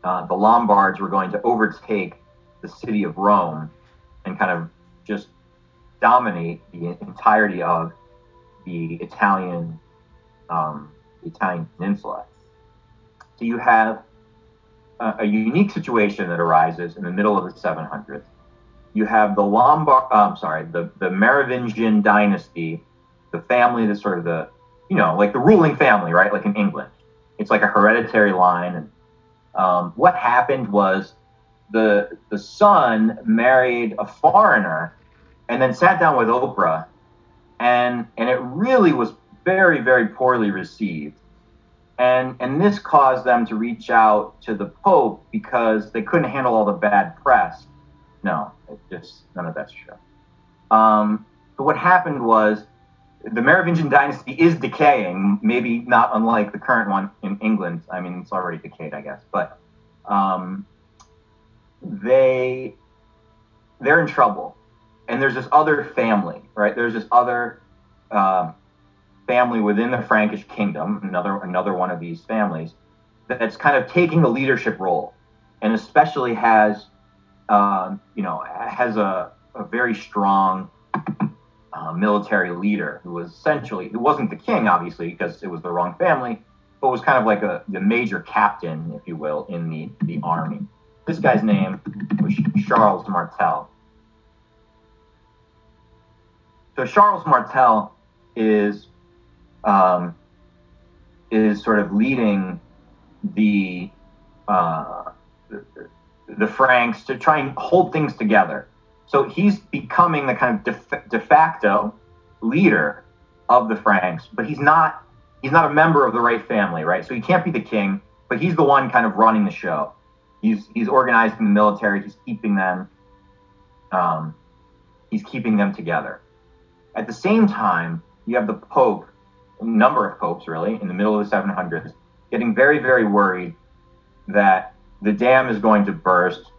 uh, the Lombards were going to overtake the city of Rome and kind of just dominate the entirety of the Italian um, Italian peninsula. So you have a, a unique situation that arises in the middle of the 700s. You have the Lombard, I'm sorry, the, the Merovingian dynasty, the family that's sort of the, you know, like the ruling family, right? Like in England. It's like a hereditary line. And um, what happened was the the son married a foreigner and then sat down with Oprah and and it really was very very poorly received. And and this caused them to reach out to the pope because they couldn't handle all the bad press. No it just none of that's true um, but what happened was the Merovingian dynasty is decaying, maybe not unlike the current one in England. I mean, it's already decayed, I guess, but um, they they're in trouble, and there's this other family, right? There's this other um, family within the Frankish kingdom, another another one of these families that's kind of taking the leadership role, and especially has um, you know has a, a very strong uh, military leader who was essentially who wasn't the king obviously because it was the wrong family, but was kind of like a the major captain, if you will, in the the army. This guy's name was Charles Martel. So Charles Martel is um, is sort of leading the, uh, the Franks to try and hold things together. So he's becoming the kind of de, de facto leader of the Franks, but he's not he's not a member of the right family, right? So he can't be the king, but he's the one kind of running the show. He's he's organizing the military. He's keeping them. Um, he's keeping them together. At the same time, you have the Pope, number of popes really, in the middle of the 700s, getting very very worried that the dam is going to burst.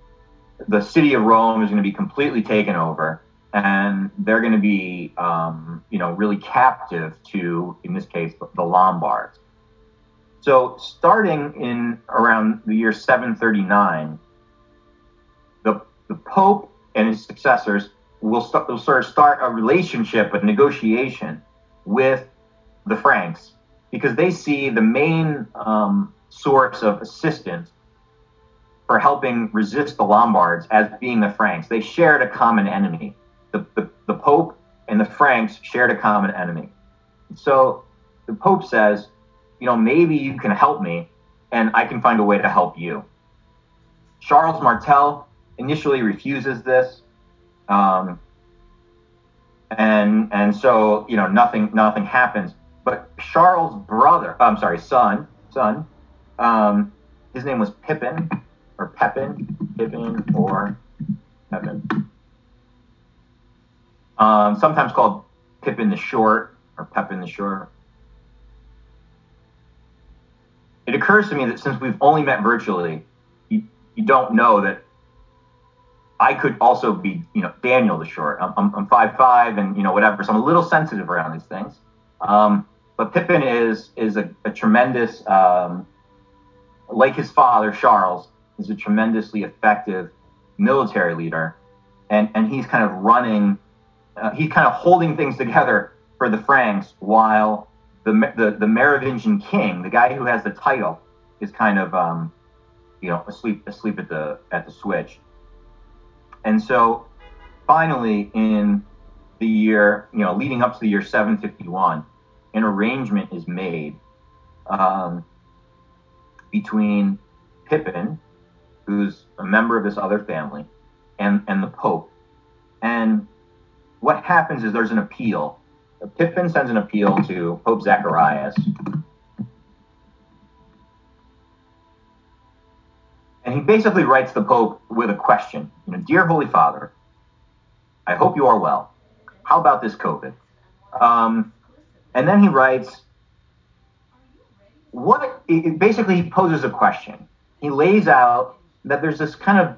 The city of Rome is going to be completely taken over, and they're going to be, um, you know, really captive to, in this case, the Lombards. So, starting in around the year 739, the, the Pope and his successors will, start, will sort of start a relationship, a negotiation with the Franks because they see the main um, source of assistance for helping resist the Lombards as being the Franks. They shared a common enemy. The, the, the Pope and the Franks shared a common enemy. So the Pope says, you know, maybe you can help me and I can find a way to help you. Charles Martel initially refuses this. Um, and and so you know nothing nothing happens. Charles' brother, I'm sorry, son, son, um, his name was Pippin or Pepin, Pippin or Pepin. Um, sometimes called Pippin the Short or Pepin the Short. it occurs to me that since we've only met virtually, you, you don't know that I could also be, you know, Daniel the short. I'm, I'm, I'm and you know whatever, so I'm a little sensitive around these things. Um, but Pippin is is a, a tremendous, um, like his father Charles, is a tremendously effective military leader, and and he's kind of running, uh, he's kind of holding things together for the Franks while the, the, the Merovingian king, the guy who has the title, is kind of, um, you know, asleep, asleep at the, at the switch. And so finally in the year, you know, leading up to the year 751, an arrangement is made um, between Pippin, who's a member of this other family, and, and the Pope. And what happens is there's an appeal Pippin sends an appeal to Pope Zacharias. And he basically writes the Pope with a question. You know, Dear Holy Father, I hope you are well. How about this COVID? Um, and then he writes, what it, basically he poses a question. He lays out that there's this kind of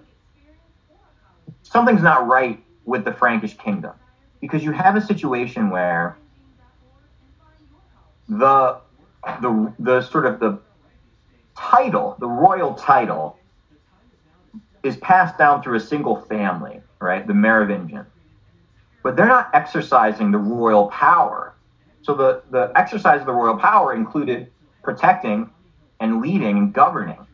something's not right with the Frankish kingdom because you have a situation where the the the sort of the title, the royal title, is passed down through a single family, right? The Merovingian. But they're not exercising the royal power. So the, the exercise of the royal power included protecting and leading and governing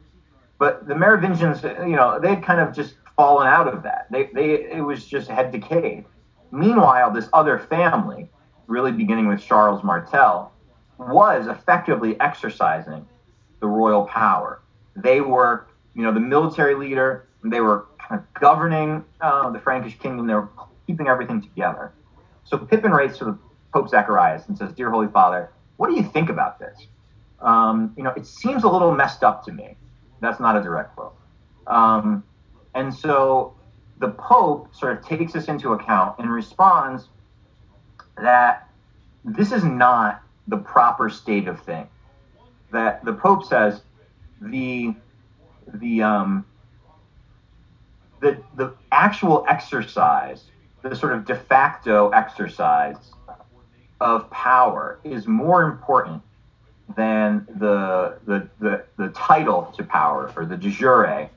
But the Merovingians, you know, they had kind of just fallen out of that. They, they, it was just had decayed. Meanwhile, this other family, really beginning with Charles Martel, was effectively exercising the royal power. They were, you know, the military leader. They were kind of governing uh, the Frankish kingdom. They were keeping everything together. So Pippin writes to the Pope Zacharias and says, "Dear Holy Father, what do you think about this? Um, you know, it seems a little messed up to me. That's not a direct quote. Um, and so the Pope sort of takes this into account and responds that this is not the proper state of things. That the Pope says the the um, the the actual exercise, the sort of de facto exercise of power is more important than the the the, the title to power or the de jure.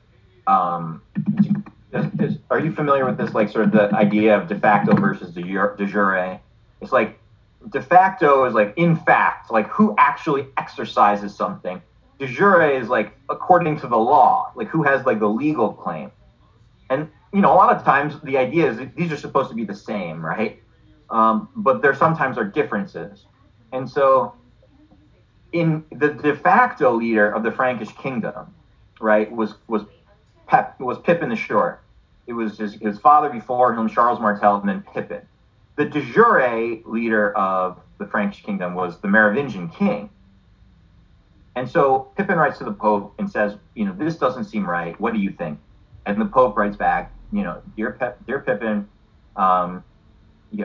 Um, is, is, are you familiar with this, like sort of the idea of de facto versus de jure? De jure? It's like de facto is like in fact, like who actually exercises something. De jure is like according to the law, like who has like the legal claim. And you know, a lot of times the idea is these are supposed to be the same, right? Um, but there sometimes are differences. And so, in the de facto leader of the Frankish kingdom, right, was was Pep was Pippin the Short. It was his, his father before him, Charles Martel, and then Pippin. The de jure leader of the Frankish kingdom was the Merovingian king. And so Pippin writes to the Pope and says, you know, this doesn't seem right. What do you think? And the Pope writes back, you know, dear dear Pippin, um,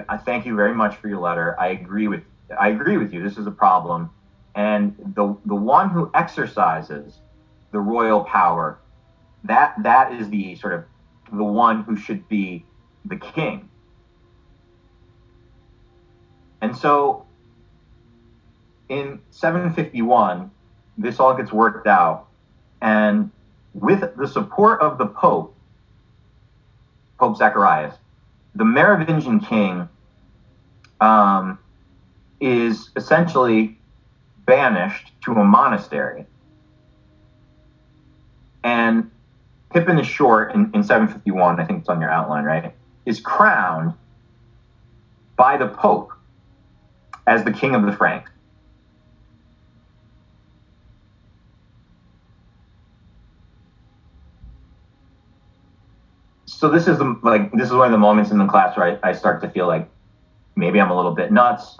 I thank you very much for your letter. I agree with I agree with you. This is a problem, and the the one who exercises the royal power, that that is the sort of the one who should be the king. And so, in 751, this all gets worked out, and with the support of the Pope, Pope Zacharias, the Merovingian king um, is essentially banished to a monastery. And Pippin the Short in, in 751, I think it's on your outline, right, is crowned by the Pope as the king of the Franks. So this is the like this is one of the moments in the class where I, I start to feel like maybe I'm a little bit nuts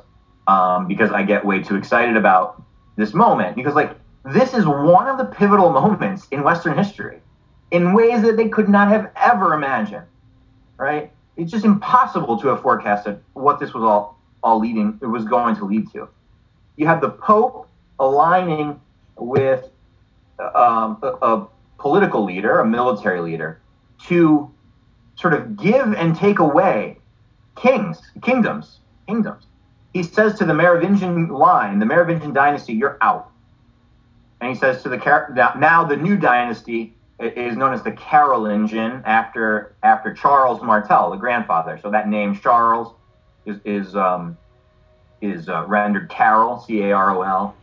um, because I get way too excited about this moment because like this is one of the pivotal moments in Western history in ways that they could not have ever imagined. Right? It's just impossible to have forecasted what this was all all leading it was going to lead to. You have the Pope aligning with um, a, a political leader, a military leader, to sort of give and take away kings, kingdoms, kingdoms. He says to the Merovingian line, the Merovingian dynasty, you're out. And he says to the now the new dynasty is known as the Carolingian after after Charles Martel, the grandfather. So that name Charles is is um, is uh, rendered Carol, C A R O L,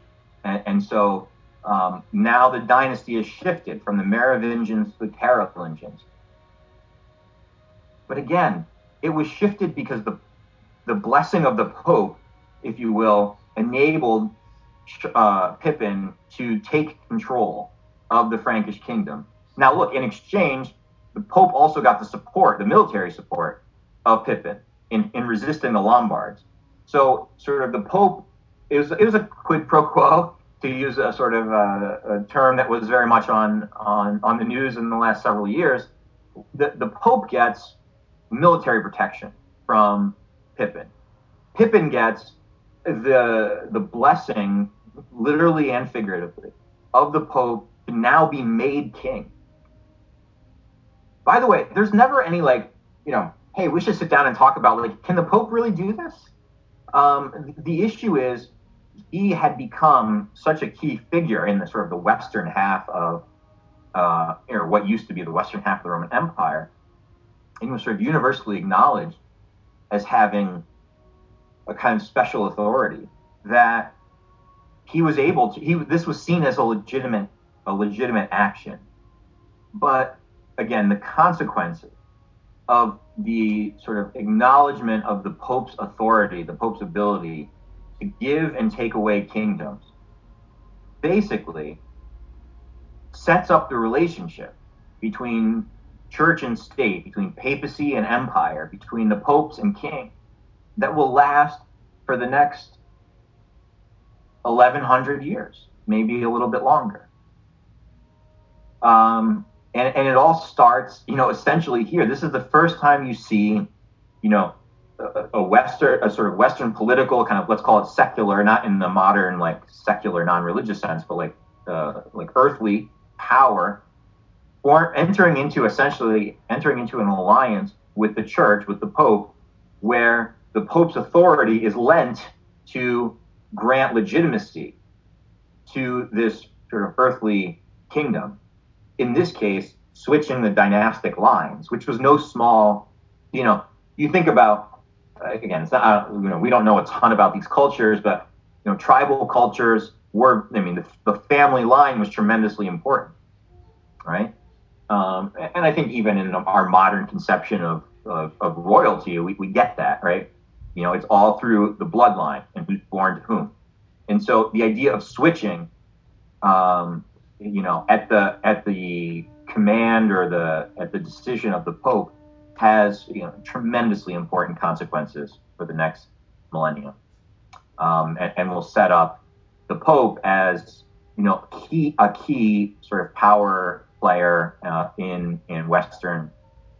and, and so um, now the dynasty has shifted from the Merovingians to the Carolingians. But again, it was shifted because the the blessing of the Pope, if you will, enabled uh, Pippin to take control of the Frankish kingdom. Now, look, in exchange, the Pope also got the support, the military support of Pippin in, in resisting the Lombards. So, sort of the Pope, it was, it was a quid pro quo, to use a sort of a, uh, a term that was very much on, on, on the news in the last several years. The, the Pope gets military protection from Pippin. Pippin gets the the blessing, literally and figuratively, of the Pope to now be made king. By the way, there's never any like, you know, hey, we should sit down and talk about like, can the Pope really do this? Um, the issue is he had become such a key figure in the sort of the western half of, uh, or what used to be the western half of the Roman Empire, was sort of universally acknowledged as having a kind of special authority that he was able to he this was seen as a legitimate a legitimate action. But again, the consequences of the sort of acknowledgement of the Pope's authority, the Pope's ability to give and take away kingdoms, basically sets up the relationship between church and state, between papacy and empire, between the popes and king, that will last for the next 1100 years, maybe a little bit longer. Um, and, and it all starts, you know, essentially here. This is the first time you see, you know, a, a Western, a sort of Western political kind of, let's call it secular, not in the modern, like secular, non-religious sense, but like, uh, like earthly power or entering into essentially entering into an alliance with the church, with the Pope, where the Pope's authority is lent to grant legitimacy to this sort of earthly kingdom. In this case, switching the dynastic lines, which was no small, you know, you think about, again, it's not, you know, we don't know a ton about these cultures, but, you know, tribal cultures were, I mean, the, the family line was tremendously important, right? Um, and I think even in our modern conception of, of, of royalty, we, we get that, right? You know, it's all through the bloodline and who's born to whom. And so the idea of switching, um, you know, at the at the command or the at the decision of the Pope has you know tremendously important consequences for the next millennium, um, and, and will set up the Pope as you know key a key sort of power player uh, in in Western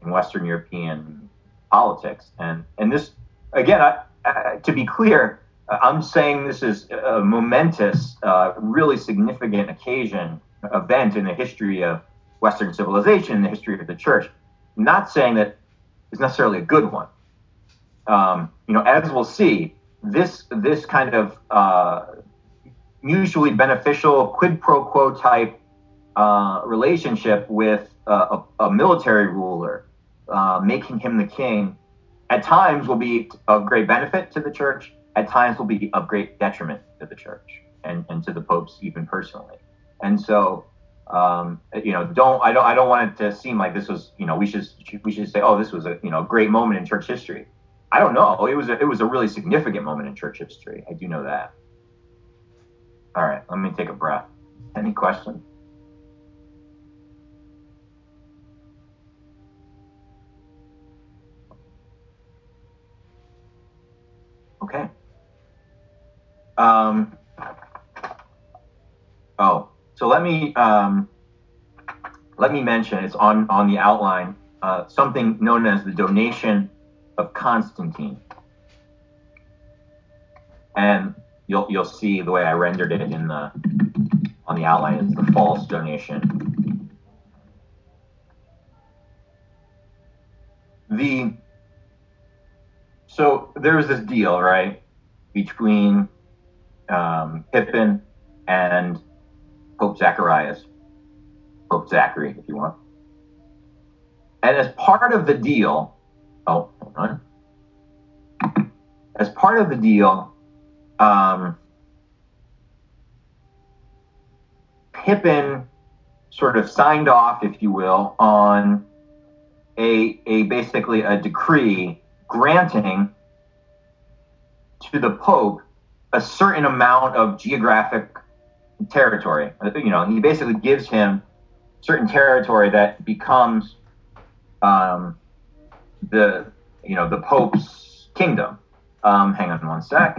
in Western European politics. And and this again, I, I, to be clear, I'm saying this is a momentous, uh, really significant occasion, event in the history of Western civilization, in the history of the church. I'm not saying that it's necessarily a good one. Um, you know, as we'll see, this this kind of uh, mutually beneficial quid pro quo type uh, relationship with a, a, military ruler, uh, making him the king, at times will be of great benefit to the church. At times will be of great detriment to the church and, and to the popes even personally. And so, um, you know, don't I don't I don't want it to seem like this was you know we should we should say oh this was a you know great moment in church history. I don't know. It was a, it was a really significant moment in church history. I do know that. All right, let me take a breath. Any questions? Okay. Um, oh, so let me um, let me mention it's on on the outline uh, something known as the donation of Constantine, and you'll you'll see the way I rendered it in the on the outline is the false donation. The so there was this deal, right, between um, Pippin and Pope Zacharias, Pope Zachary, if you want. And as part of the deal, oh, hold on. As part of the deal, um, Pippin sort of signed off, if you will, on a, a basically a decree granting to the Pope a certain amount of geographic territory. You know, he basically gives him certain territory that becomes um, the you know the Pope's kingdom. Um, hang on one sec.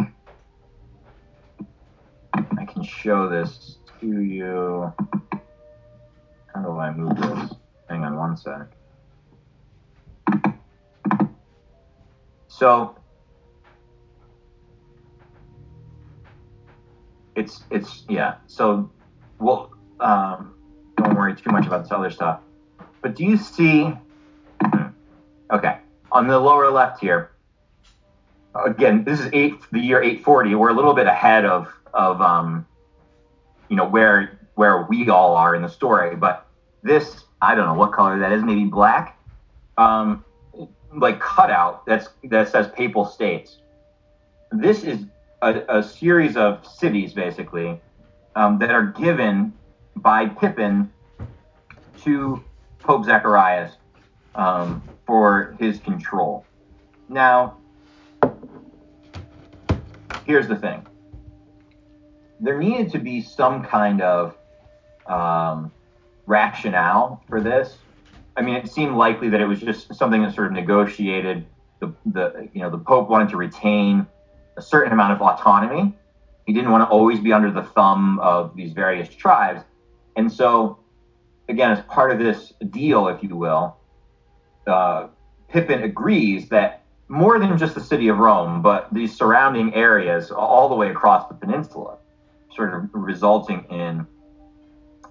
I can show this to you. How do I move this? Hang on one sec. So it's it's yeah. So well, um, don't worry too much about this other stuff. But do you see? Okay, on the lower left here. Again, this is eight the year 840. We're a little bit ahead of of um, you know where where we all are in the story. But this I don't know what color that is. Maybe black. Um, like cutout that's that says papal states. This is a, a series of cities basically um, that are given by Pippin to Pope Zacharias um, for his control. Now, here's the thing there needed to be some kind of um, rationale for this. I mean, it seemed likely that it was just something that sort of negotiated. The, the you know the Pope wanted to retain a certain amount of autonomy. He didn't want to always be under the thumb of these various tribes, and so again, as part of this deal, if you will, uh, Pippin agrees that more than just the city of Rome, but these surrounding areas all the way across the peninsula sort of resulting in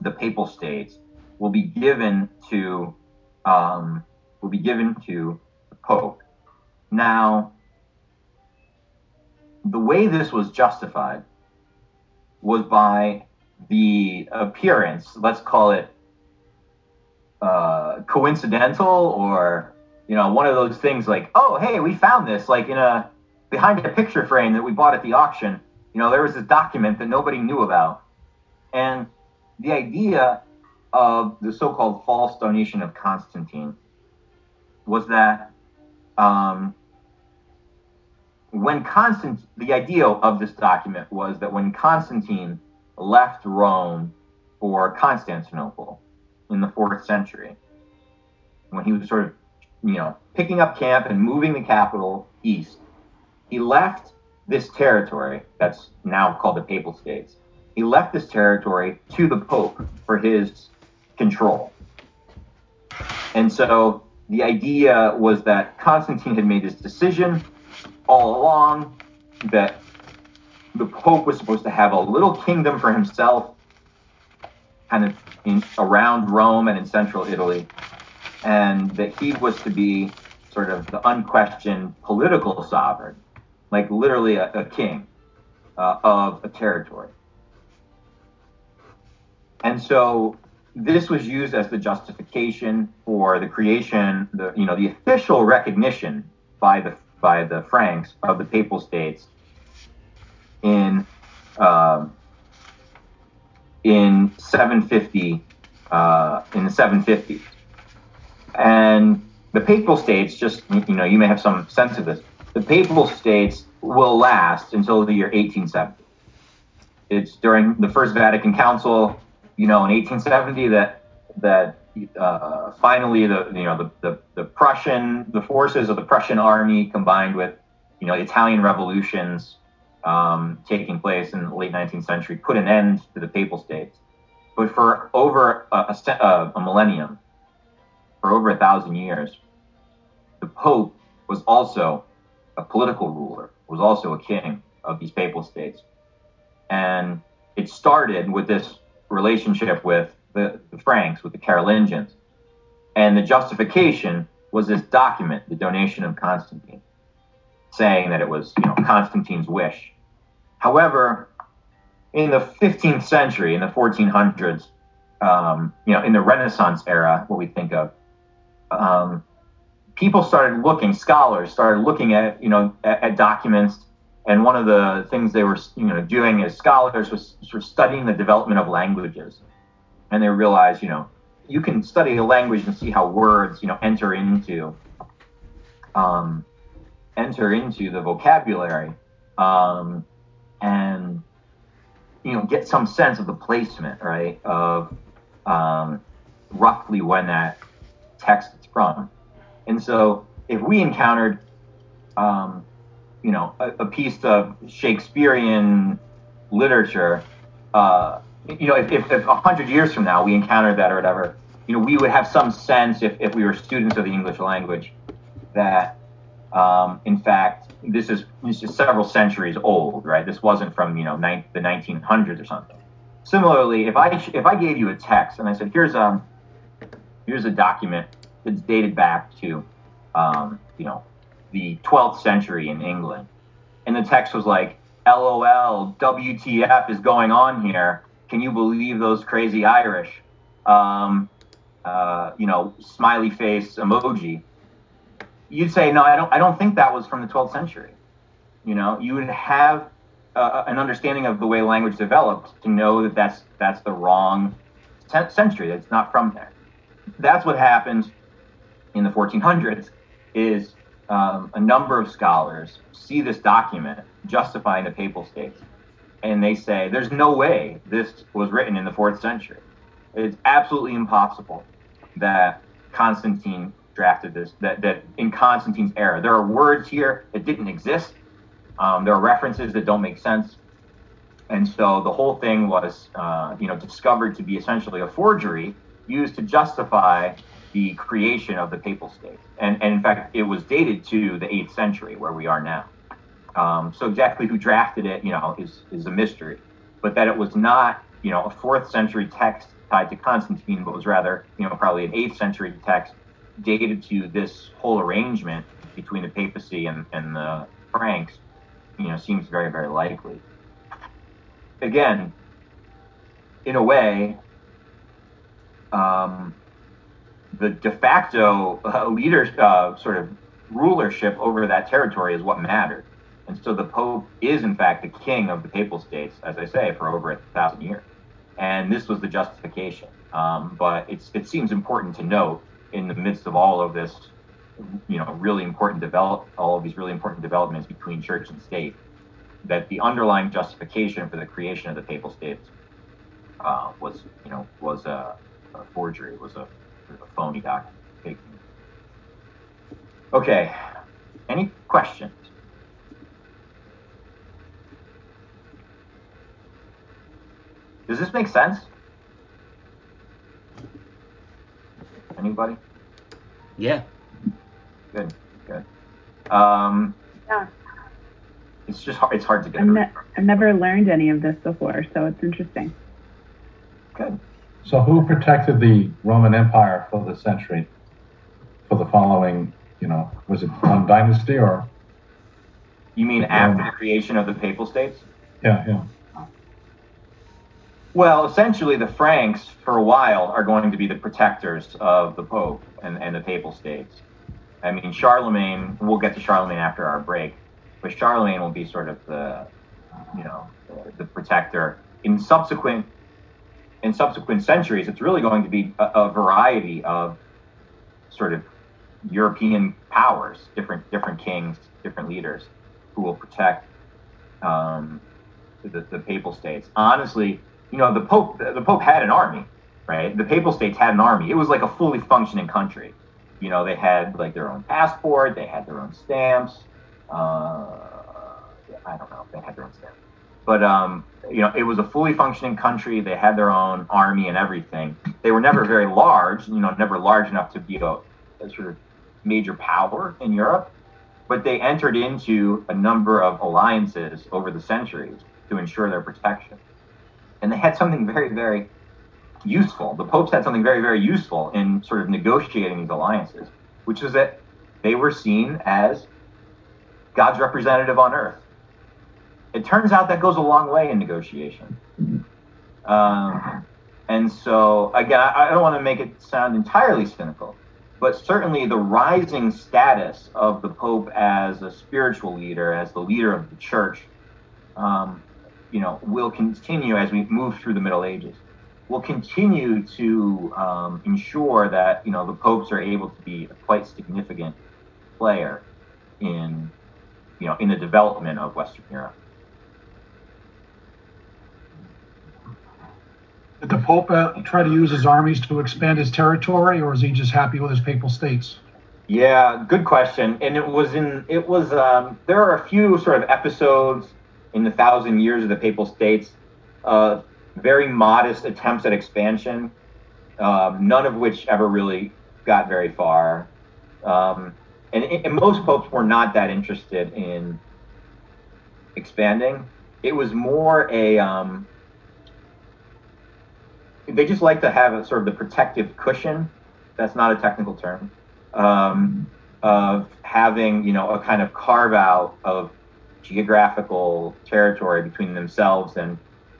the papal states will be given to um, will be given to the pope. Now, the way this was justified was by the appearance. Let's call it uh, coincidental, or you know, one of those things like, oh, hey, we found this like in a behind a picture frame that we bought at the auction you know, there was this document that nobody knew about. And the idea of the so called false donation of Constantine was that um, when Constantine, the idea of this document was that when Constantine left Rome for Constantinople in the fourth century, when he was sort of, you know, picking up camp and moving the capital east, he left this territory that's now called the Papal States. He left this territory to the Pope for his control. And so the idea was that Constantine had made this decision all along that the Pope was supposed to have a little kingdom for himself, kind of in, around Rome and in central Italy, and that he was to be sort of the unquestioned political sovereign like literally a, a king uh, of a territory. And so this was used as the justification for the creation, the you know, the official recognition by the by the Franks of the Papal States in um, in 750 uh, in the 750s, and the Papal States. Just you know, you may have some sense of this the papal states will last until the year 1870. It's during the First Vatican Council, you know, in 1870 that that uh, finally the you know the, the, the Prussian the forces of the Prussian army combined with you know Italian revolutions um, taking place in the late 19th century put an end to the papal states. But for over a, a, a millennium, for over a thousand years, the Pope was also a political ruler, was also a king of these papal states. And it started with this relationship with the, the Franks, with the Carolingians. And the justification was this document, the donation of Constantine, saying that it was, you know, Constantine's wish. However, in the 15th century, in the 1400s, um, you know, in the Renaissance era, what we think of, um, people started looking, scholars started looking at, you know, at, at, documents. And one of the things they were, you know, doing as scholars was sort of studying the development of languages. And they realized, you know, you can study a language and see how words, you know, enter into, um, enter into the vocabulary, um, and you know, get some sense of the placement, right, of um, roughly when that text is from. And so if we encountered, um, you know, a, a, piece of Shakespearean literature, uh, you know, if, if, if 100 years from now we encountered that or whatever, you know, we would have some sense if, if we were students of the English language that, um, in fact, this is, this is several centuries old, right? This wasn't from, you know, the 1900s or something. Similarly, if I, if I gave you a text and I said, here's, um, here's a document that's dated back to, um, you know, the 12th century in England. And the text was like, LOL, WTF is going on here. Can you believe those crazy Irish? Um, uh, you know, smiley face emoji. You'd say, no, I don't, I don't think that was from the 12th century. You know, you would have uh, an understanding of the way language developed to know that that's, that's the wrong century. It's not from there. that's what happens in the 1400s is um, a number of scholars see this document justifying the papal states and they say there's no way this was written in the fourth century. It's absolutely impossible that constantine drafted this that, that in constantine's era. There are words here that didn't exist. Um, there are references that don't make sense. And so the whole thing was uh, you know discovered to be essentially a forgery used to justify the creation of the papal state. And, and in fact, it was dated to the 8th century, where we are now. Um, so exactly who drafted it, you know, is, is a mystery. But that it was not, you know, a 4th century text tied to Constantine, but was rather, you know, probably an 8th century text dated to this whole arrangement between the papacy and, and the Franks, you know, seems very, very likely. Again, in a way, um, the de facto uh, leader uh, sort of rulership over that territory is what mattered. And so the Pope is, in fact, the king of the Papal States, as I say, for over a thousand years. And this was the justification. Um, but it seems important to note in the midst of all of this, you know, really important develop, all of these really important developments between church and state, that the underlying justification for the creation of the Papal States uh, was, you know, was a, a forgery, was a a phony document. Okay, any questions? Does this make sense? Anybody? Yeah. Good, good. Um, yeah. It's just hard, it's hard to get. I've, ne- I've never learned any of this before, so it's interesting. Good. So who protected the Roman Empire for the century, for the following, you know, was it one dynasty or? You mean after the creation of the Papal States? Yeah, yeah. Well, essentially, the Franks, for a while, are going to be the protectors of the Pope and, and the Papal States. I mean, Charlemagne, we'll get to Charlemagne after our break, but Charlemagne will be sort of the, you know, the protector. In subsequent in subsequent centuries, it's really going to be a, a variety of sort of European powers, different different kings, different leaders, who will protect um, the, the papal states. Honestly, you know, the pope the pope had an army, right? The papal states had an army. It was like a fully functioning country. You know, they had like their own passport, they had their own stamps. Uh, I don't know if they had their own stamps, but um, you know, it was a fully functioning country. They had their own army and everything. They were never very large, you know, never large enough to be a, a sort of major power in Europe. But they entered into a number of alliances over the centuries to ensure their protection. And they had something very, very useful. The popes had something very, very useful in sort of negotiating these alliances, which is that they were seen as God's representative on earth it turns out that goes a long way in negotiation. Um, and so, again, I, I don't want to make it sound entirely cynical, but certainly the rising status of the Pope as a spiritual leader, as the leader of the church, um, you know, will continue as we move through the Middle Ages. Will continue to um, ensure that you know the popes are able to be a quite significant player in you know in the development of Western Europe. Did the Pope uh, try to use his armies to expand his territory, or is he just happy with his papal states? Yeah, good question. And it was in it was um, there are a few sort of episodes in the thousand years of the papal states, uh, very modest attempts at expansion, um, none of which ever really got very far. Um, and, and most popes were not that interested in expanding. It was more a um, they just like to have a sort of the protective cushion. That's not a technical term. Um, of having you know a kind of carve out of geographical territory between themselves and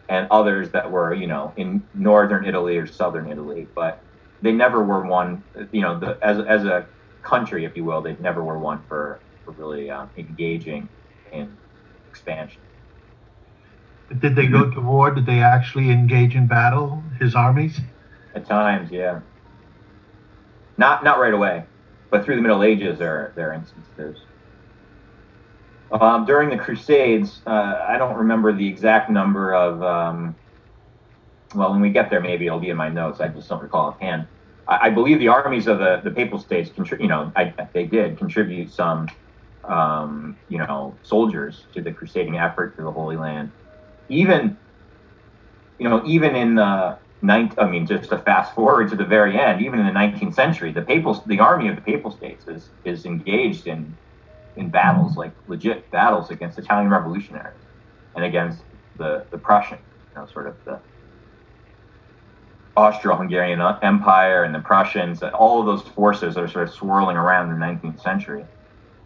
and others that were you know in northern Italy or southern Italy, but they never were one you know the, as as a country, if you will, they never were one for for really um, engaging in expansion. Did they go to war? Did they actually engage in battle? His armies? At times, yeah. not not right away, but through the Middle Ages there there are instances. Um, during the Crusades, uh, I don't remember the exact number of. Um, well, when we get there, maybe it'll be in my notes. I just don't recall offhand. I, I believe the armies of the, the Papal States, contri- you know, I, they did contribute some, um, you know, soldiers to the crusading effort to the Holy Land. Even, you know, even in the ninth, I mean, just to fast forward to the very end, even in the 19th century, the Papal, the army of the Papal States is is engaged in in battles, like legit battles against Italian revolutionaries and against the, the Prussian, you know, sort of the Austro-Hungarian Empire and the Prussians, all of those forces that are sort of swirling around in the 19th century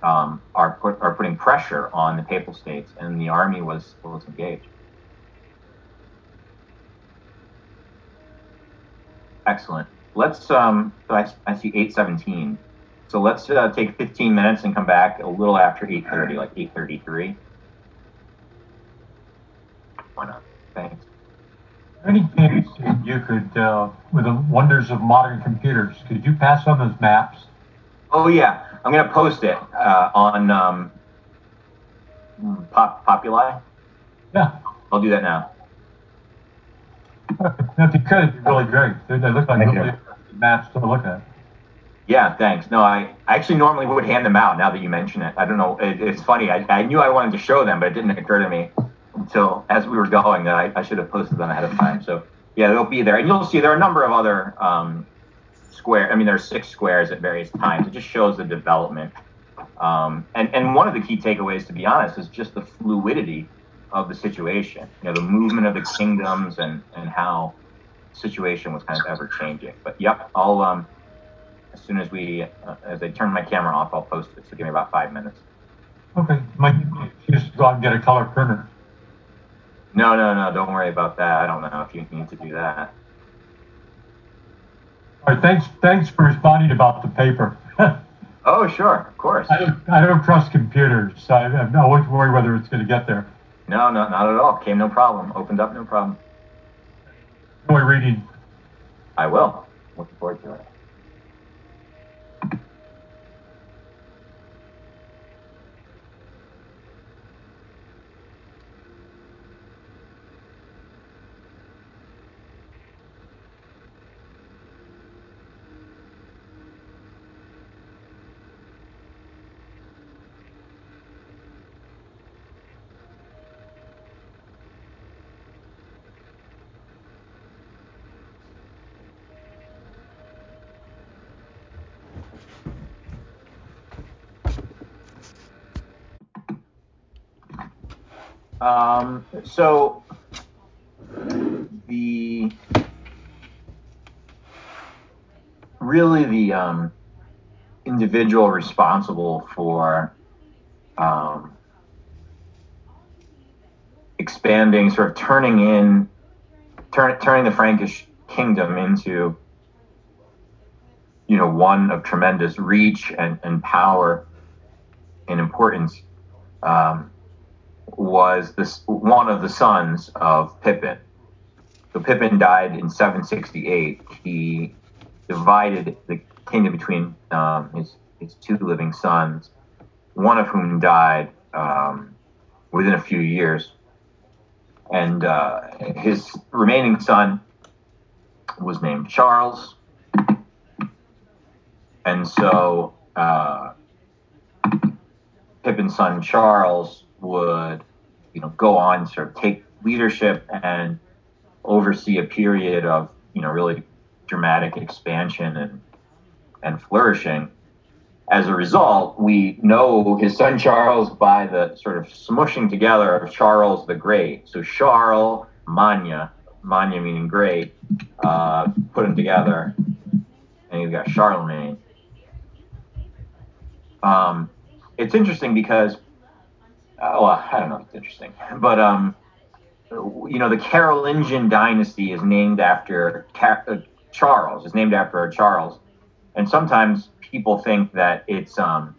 um, are put, are putting pressure on the Papal States, and the army was was engaged. Excellent. Let's. Um, I, I see 817. So let's uh, take 15 minutes and come back a little after 8:30, like 8:33. Why not? Thanks. Any chance you could, uh, with the wonders of modern computers, could you pass on those maps? Oh yeah, I'm gonna post it uh, on um, Pop Populi. Yeah. I'll do that now. If you could, it'd be really great. They, they look like Thank really maps to look at. Yeah, thanks. No, I, I actually normally would hand them out now that you mention it. I don't know. It, it's funny. I, I knew I wanted to show them, but it didn't occur to me until as we were going that I, I should have posted them ahead of time. So yeah, they'll be there. And you'll see there are a number of other um, square. I mean, there are six squares at various times. It just shows the development. Um, and, and one of the key takeaways, to be honest, is just the fluidity of the situation. You know, the movement of the kingdoms and, and how the situation was kind of ever changing. But yep, I'll um, as soon as we uh, as I turn my camera off, I'll post it. So give me about five minutes. Okay. Might just go out and get a color printer. No, no, no. Don't worry about that. I don't know if you need to do that. All right. Thanks. Thanks for responding about the paper. Oh, sure, of course. I don't, I don't trust computers. So I, I won't worry whether it's going to get there. No, no, not at all. Came no problem. Opened up no problem. Enjoy reading. I will. Looking forward to it. Um, so the really the um, individual responsible for um, expanding, sort of turning in, turn, turning the Frankish kingdom into, you know, one of tremendous reach and, and power and importance. Um, was this one of the sons of Pippin. So Pippin died in 768. He divided the kingdom between um, his his two living sons, one of whom died um, within a few years, and uh, his remaining son was named Charles. And so uh, Pippin's son Charles would, you know, go on sort of take leadership and oversee a period of, you know, really dramatic expansion and and flourishing. As a result, we know his son Charles by the sort of smushing together of Charles the Great. So Charles Magna, Magna meaning great, uh, put them together, and you've got Charlemagne. Um, it's interesting because uh, I don't know it's interesting, but um, you know, the Carolingian dynasty is named after Car- uh, Charles. Is named after Charles, and sometimes people think that it's um,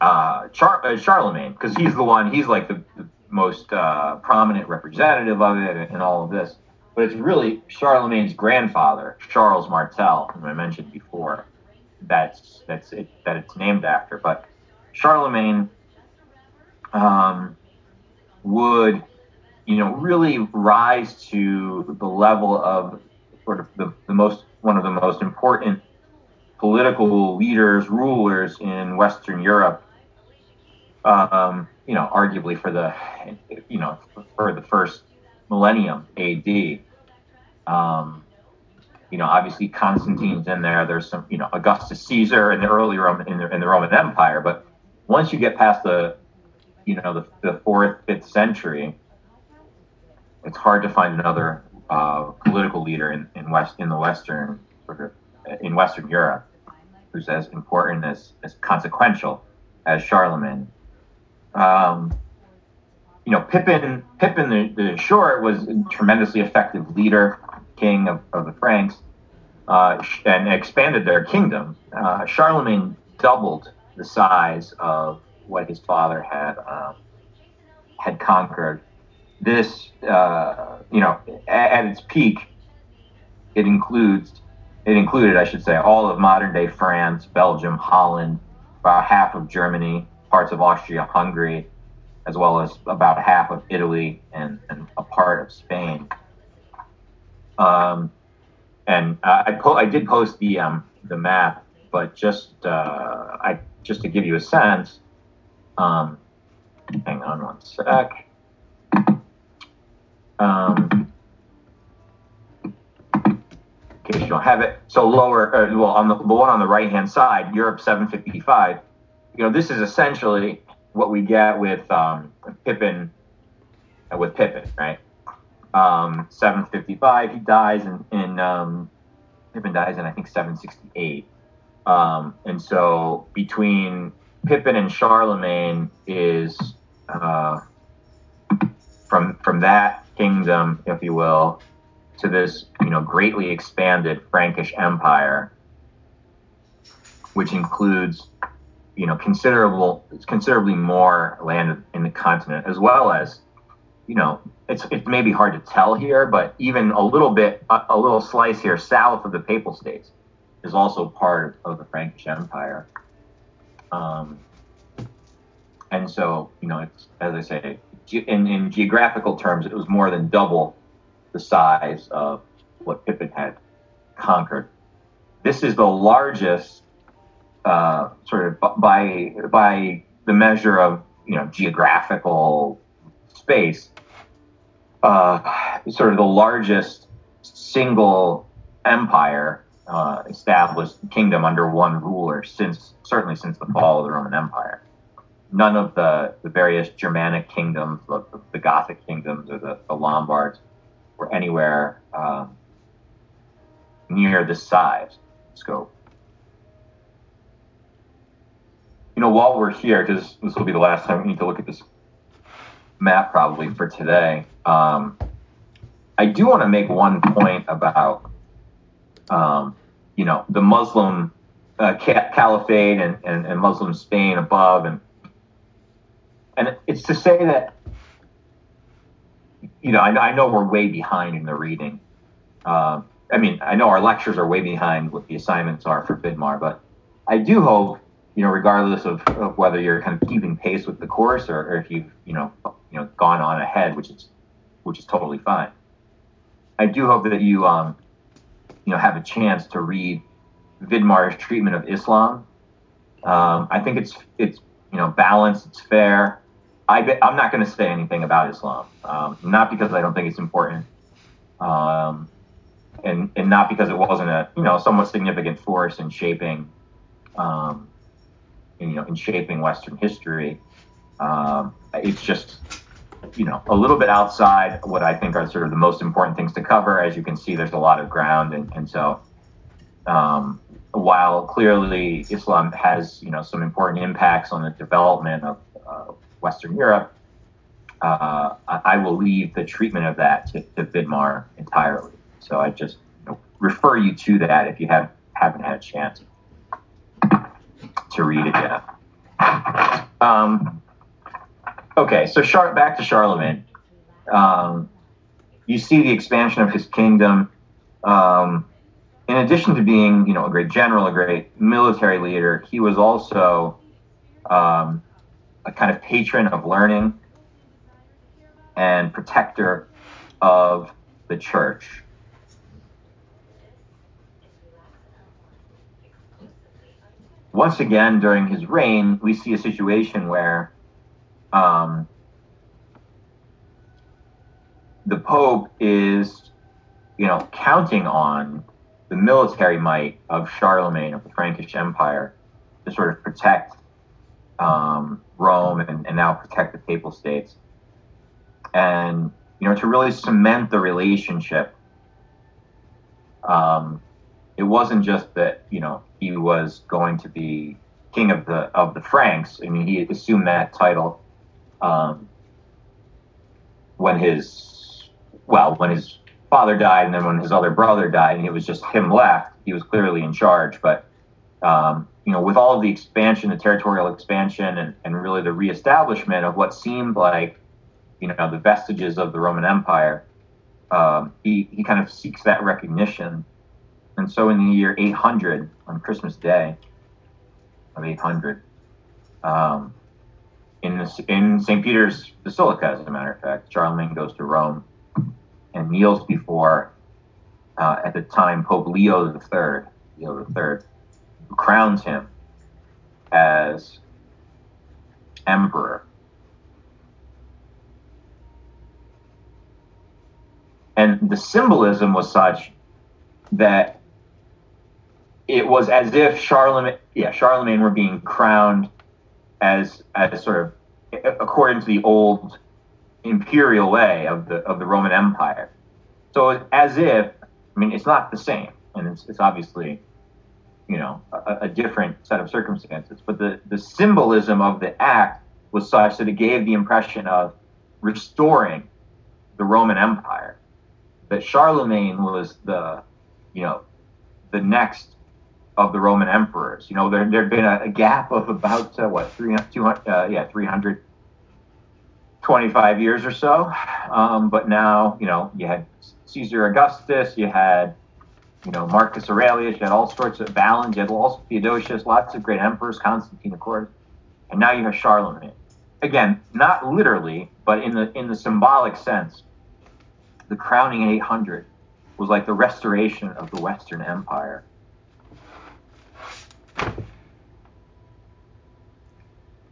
uh, Char- uh, Charlemagne because he's the one. He's like the, the most uh, prominent representative of it and all of this. but it's really Charlemagne's grandfather, Charles Martel, whom I mentioned before. That's that's it, that it's named after. But Charlemagne um, would, you know, really rise to the level of sort of the, the most one of the most important political leaders, rulers in Western Europe. Um, you know, arguably for the, you know, for the first millennium AD. Um, you know, obviously Constantine's in there. There's some, you know, Augustus Caesar in the early Roman in the, in the Roman Empire. But once you get past the, you know, the, the fourth, fifth century, it's hard to find another uh, political leader in, in West in the Western in Western Europe who's as important as, as consequential as Charlemagne. Um, you know, Pippin, Pippin the, the Short was a tremendously effective leader, king of, of the Franks, uh, and expanded their kingdom. Uh, Charlemagne doubled the size of what his father had uh, had conquered. This, uh, you know, at, at, its peak, it includes it included, I should say, all of modern day France, Belgium, Holland, about half of Germany, parts of Austria-Hungary, as well as about half of Italy and, and a part of Spain. Um, and I, po- I did post the um, the map, but just uh, I just to give you a sense. Um, hang on one sec. Um, in case you don't have it, so lower, uh, well, on the, the one on the right hand side, Europe 755. You know, this is essentially what we get with um, Pippin, uh, with Pippin, right? Um, 755, he dies in, in um, Pippin dies in I think 768, um, and so between Pippin and Charlemagne is uh, from from that kingdom, if you will, to this you know greatly expanded Frankish Empire, which includes you know considerable considerably more land in the continent as well as you know it's it may be hard to tell here but even a little bit a, a little slice here south of the papal states is also part of the frankish empire um, and so you know it's as i say in, in geographical terms it was more than double the size of what pippin had conquered. This is the largest uh, sort of by by the measure of you know geographical space, uh, sort of the largest single empire uh, established kingdom under one ruler since certainly since the fall of the Roman Empire. None of the, the various Germanic kingdoms, the, the Gothic kingdoms, or the, the Lombards were anywhere um, near this size scope. you know, while we're here, because this will be the last time we need to look at this map probably for today, um, I do want to make one point about, um, you know, the Muslim uh, caliphate and, and, and, Muslim Spain above, and and it's to say that, you know, I, I know we're way behind in the reading. Uh, I mean, I know our lectures are way behind what the assignments are for Vidmar, but I do hope you know, regardless of, of whether you're kind of keeping pace with the course or, or if you've, you know, you know, gone on ahead, which is, which is totally fine. I do hope that you, um, you know, have a chance to read Vidmar's treatment of Islam. Um, I think it's, it's, you know, balanced, it's fair. I I'm not going to say anything about Islam, um, not because I don't think it's important, um, and and not because it wasn't a you know somewhat significant force in shaping um, in, you know, in shaping Western history. Um, it's just, you know, a little bit outside what I think are sort of the most important things to cover. As you can see, there's a lot of ground, and, and so um, while clearly Islam has, you know, some important impacts on the development of uh, Western Europe, uh, I will leave the treatment of that to, to Vidmar entirely. So I just you know, refer you to that if you have haven't had a chance to read it yet. Um, okay, so Char- back to Charlemagne. Um, you see the expansion of his kingdom. Um, in addition to being, you know, a great general, a great military leader, he was also um, a kind of patron of learning and protector of the church. Once again, during his reign, we see a situation where um, the Pope is, you know, counting on the military might of Charlemagne of the Frankish Empire to sort of protect um, Rome and, and now protect the Papal States, and you know, to really cement the relationship. Um, it wasn't just that you know he was going to be king of the of the Franks. I mean, he assumed that title um, when his well, when his father died, and then when his other brother died, and it was just him left. He was clearly in charge, but um, you know, with all of the expansion, the territorial expansion, and, and really the reestablishment of what seemed like, you know, the vestiges of the Roman Empire, um, he, he kind of seeks that recognition. And so in the year 800, on Christmas Day of 800, um, in, in St. Peter's Basilica, as a matter of fact, Charlemagne goes to Rome and kneels before, uh, at the time, Pope Leo III, Leo III, crowns him as emperor. And the symbolism was such that it was as if Charlemagne, yeah, Charlemagne were being crowned as as sort of according to the old imperial way of the of the Roman Empire. So as if I mean it's not the same, and it's it's obviously you know a, a, different set of circumstances but the the symbolism of the act was such that it gave the impression of restoring the roman empire that charlemagne was the you know the next of the roman emperors you know there there'd been a, a gap of about uh, what 300 200 uh, yeah 325 years or so um, but now you know you had caesar augustus you had you know, Marcus Aurelius, you had all sorts of Valens, you had also Theodosius, lots of great emperors, Constantine, of course, and now you have Charlemagne. Again, not literally, but in the in the symbolic sense, the crowning in 800 was like the restoration of the Western Empire.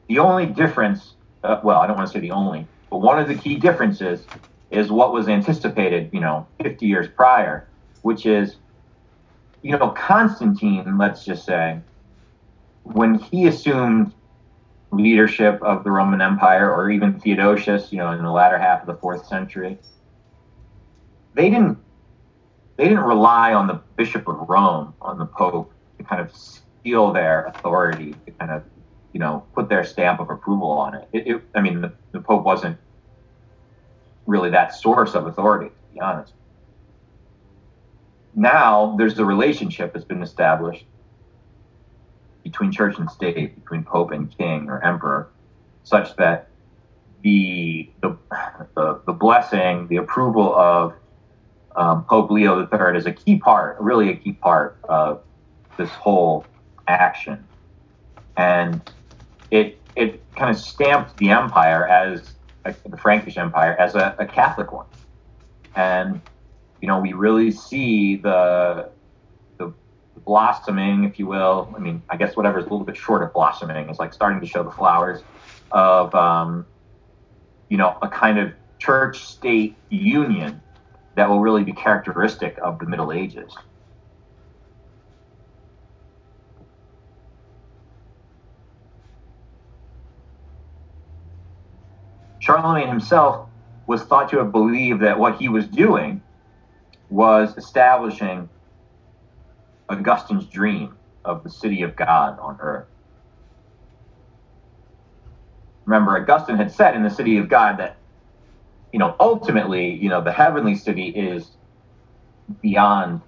The only difference, uh, well, I don't want to say the only, but one of the key differences is what was anticipated, you know, 50 years prior, which is you know, Constantine, let's just say, when he assumed leadership of the Roman Empire, or even Theodosius, you know, in the latter half of the fourth century, they didn't they didn't rely on the Bishop of Rome, on the Pope, to kind of seal their authority, to kind of, you know, put their stamp of approval on it. it, it I mean, the, the Pope wasn't really that source of authority, to be honest now there's a relationship that's been established between church and state, between pope and king or emperor, such that the the the, the blessing, the approval of um, Pope Leo III is a key part, really a key part of this whole action, and it it kind of stamped the empire as the Frankish Empire as a, a Catholic one, and you know, we really see the, the blossoming, if you will. I mean, I guess whatever is a little bit short of blossoming is like starting to show the flowers of, um, you know, a kind of church state union that will really be characteristic of the Middle Ages. Charlemagne himself was thought to have believed that what he was doing was establishing Augustine's dream of the city of God on earth. Remember, Augustine had said in the city of God that, you know, ultimately, you know, the heavenly city is beyond,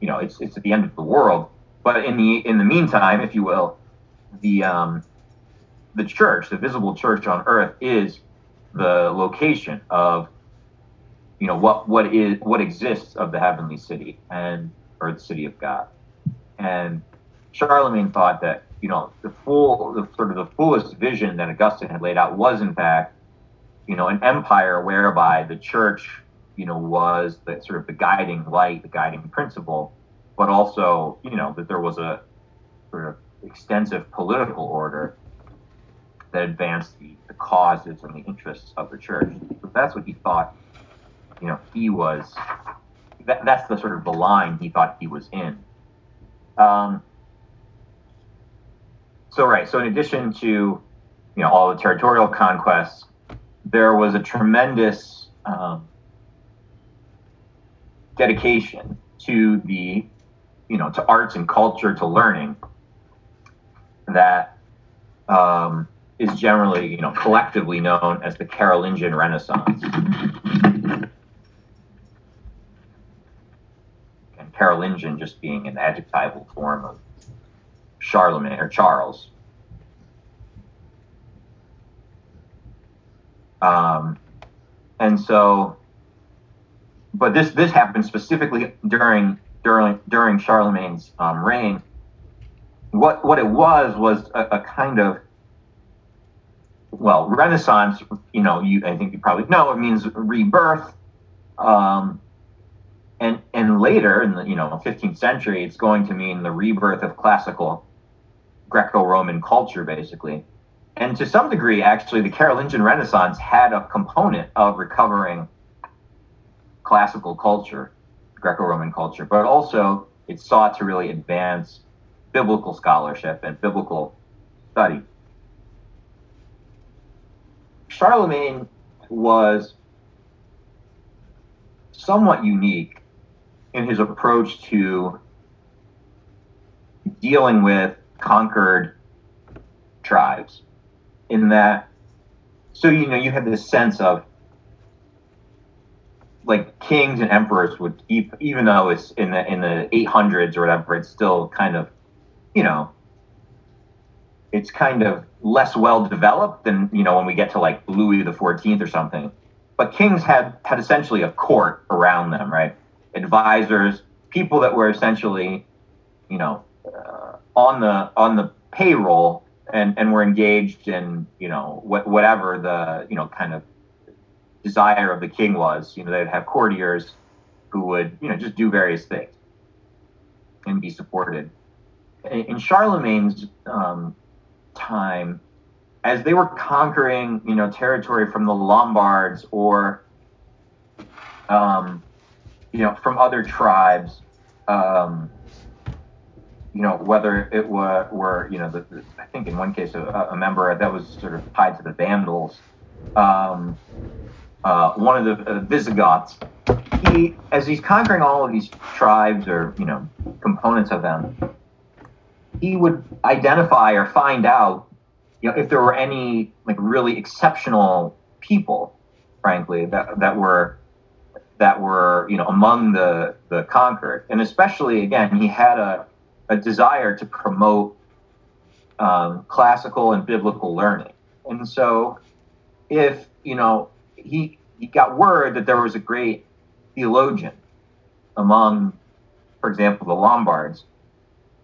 you know, it's it's at the end of the world. But in the in the meantime, if you will, the um, the church, the visible church on earth, is the location of you know, what what is what exists of the heavenly city and or the city of God. And Charlemagne thought that you know the full, the sort of the fullest vision that Augustine had laid out was in fact, you know, an empire whereby the church, you know, was the sort of the guiding light, the guiding principle, but also, you know, that there was a sort of extensive political order that advanced the, the causes and the interests of the church. That's what he thought, you know, he was. That, that's the sort of the line he thought he was in. Um, so right. So in addition to, you know, all the territorial conquests, there was a tremendous um, dedication to the, you know, to arts and culture, to learning that um, is generally, you know, collectively known as the Carolingian Renaissance. And Carolingian just being an adjectival form of Charlemagne or Charles. Um, and so, but this this happened specifically during during during Charlemagne's um, reign. What what it was was a, a kind of well, Renaissance, you know, you I think you probably know it means rebirth. Um, and and later in the you know 15th century, it's going to mean the rebirth of classical Greco-Roman culture, basically. And to some degree, actually, the Carolingian Renaissance had a component of recovering classical culture, Greco-Roman culture, but also it sought to really advance biblical scholarship and biblical study. Charlemagne was somewhat unique in his approach to dealing with conquered tribes in that so you know you have this sense of like kings and emperors would keep even though it's in the in the 800s or whatever it's still kind of you know it's kind of less well developed than you know when we get to like Louis the Fourteenth or something. But kings had had essentially a court around them, right? Advisors, people that were essentially, you know, uh, on the on the payroll and and were engaged in you know what whatever the you know kind of desire of the king was. You know, they'd have courtiers who would you know just do various things and be supported. In Charlemagne's um, time as they were conquering, you know, territory from the Lombards or, um, you know, from other tribes, um, you know, whether it were, were you know, the, the, I think in one case a, a, member that was sort of tied to the Vandals, um, uh, one of the uh, Visigoths. He, as he's conquering all of these tribes or you know components of them, he would identify or find out, you know, if there were any like really exceptional people, frankly, that that were that were you know among the the conquered, and especially again, he had a a desire to promote um, classical and biblical learning, and so if you know he he got word that there was a great theologian among, for example, the Lombards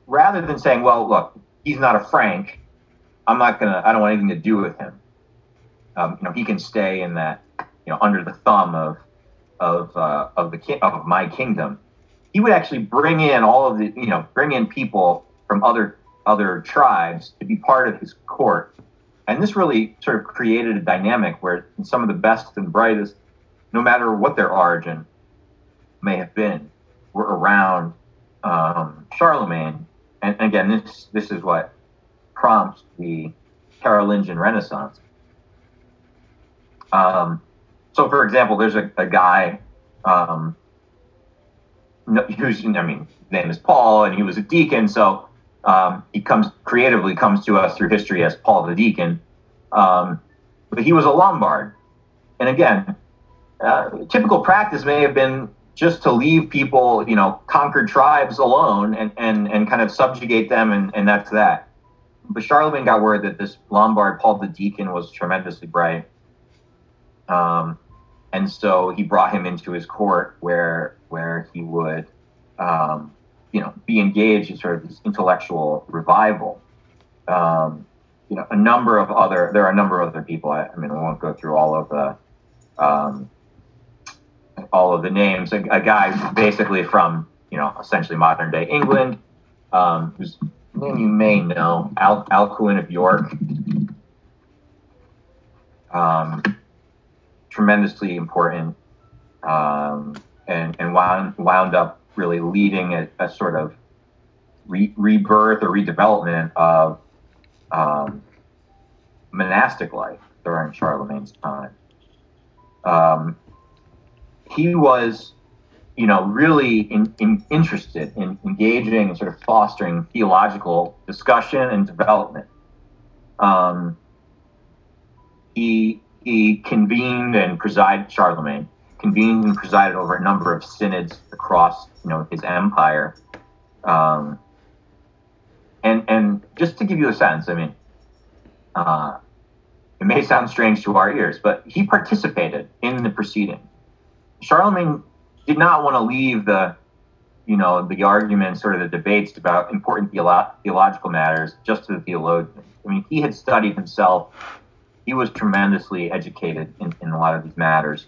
rather than saying, well, look, he's not a Frank, I'm not gonna, I don't want anything to do with him. Um, you know, he can stay in that, you know, under the thumb of of uh, of the ki- of my kingdom. He would actually bring in all of the, you know, bring in people from other other tribes to be part of his court, and this really sort of created a dynamic where some of the best and brightest, no matter what their origin may have been, were around um, Charlemagne and again, this this is what prompts the Carolingian Renaissance. Um, so, for example, there's a, a guy um, who's I mean, name is Paul, and he was a deacon. So um, he comes creatively comes to us through history as Paul the deacon. Um, but he was a Lombard, and again, uh, typical practice may have been just to leave people, you know, conquered tribes alone and, and, and kind of subjugate them, and, and that's that. But Charlemagne got word that this Lombard, Paul the Deacon, was tremendously bright. Um, and so he brought him into his court where where he would um, you know be engaged in sort of this intellectual revival um, you know a number of other there are a number of other people I, I mean I won't go through all of the um, all of the names a, a, guy basically from you know essentially modern day England um, whose name you may know Al Alcuin of York um, tremendously important um, and, and wound, wound up really leading a, a sort of re- rebirth or redevelopment of um, monastic life during Charlemagne's time. Um, he was, you know, really in, in interested in engaging and sort of fostering theological discussion and development. Um, he he convened and presided Charlemagne convened and presided over a number of synods across you know his empire. Um, and and just to give you a sense, I mean, uh, it may sound strange to our ears, but he participated in the proceeding. Charlemagne did not want to leave the you know the arguments, sort of the debates about important theolo- theological matters just to the theologians. I mean, he had studied himself he was tremendously educated in, in a lot of these matters.